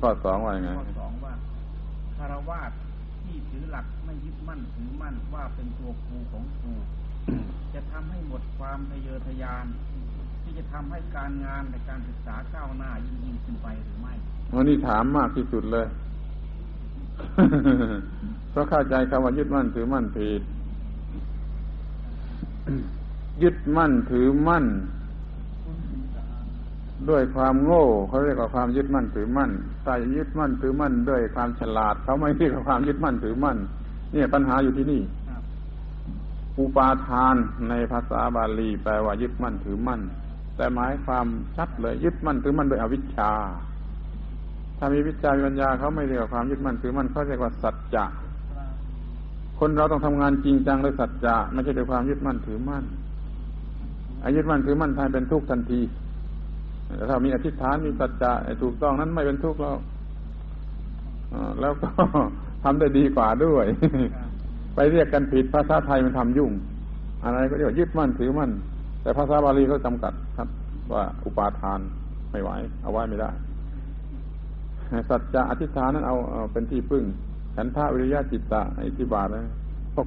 ข้อสองว่ายังไงข้อสองว่าคารวาสที่ถือหลักไม่ยึดมั่นถือมั่นว่าเป็นตัวครูของครูจะทำให้หมดความทะเยอทะยาน ที่จะทำให้การงานในการศึกษาก้าวหน้ายิ่งยิ่งขึ้นไปหรือไม่วันนี้ถามมากที่สุดเลย เพราะเข้าใจคำว่ายึดมั่นถือมั่นผิด ยึดมั่นถือมั่น ด้วยความโง่เขาเรียกว่าความยึดมั่นถือมั่นแต่ยึดมั่นถือมั่นด้วยความฉลาดเขาไม่เรียกว่าความยึดมั่นถือมั่น เนี่ยปัญหาอยู่ที่นี่อุปาทานในภาษาบาลีแปลว่ายึดมั่นถือมั่น แต่หมายความชัดเลยยึดมั่นถือมั่นโดยอวิชชา ถ้ามีวิชารปัญญาเขาไม่เรียกว่าความยึดมั่นถือมั่นเขาเรียกว่าสัจจะคนเราต้องทำงานจริงจังด้วยสัจจะไม่ใช่ด้วยความยึดมั่นถือมั่นอายึดมั่นถือมั่นทายเป็นทุกข์ทันทีแต่ถ้ามีอธิษฐานมีสัจจะถูกต้องนั้นไม่เป็นทุกข์แล้วแล้วก็ทำได้ดีกว่าด้วย ไปเรียกกันผิดภาษาไทยมันทำยุ่ง อะไรก็เรียกยึดมั่นถือมั่นแต่ภาษาบาลีเขาจำกัดครับ ว่าอุปาทานไม่ไหวเอาไว้ไม่ได้ สัจจะอธิษฐานนั้นเอาเป็นที่พึ่ง ฉันทะวิริยะจิตตะอธิบาทเลยพวก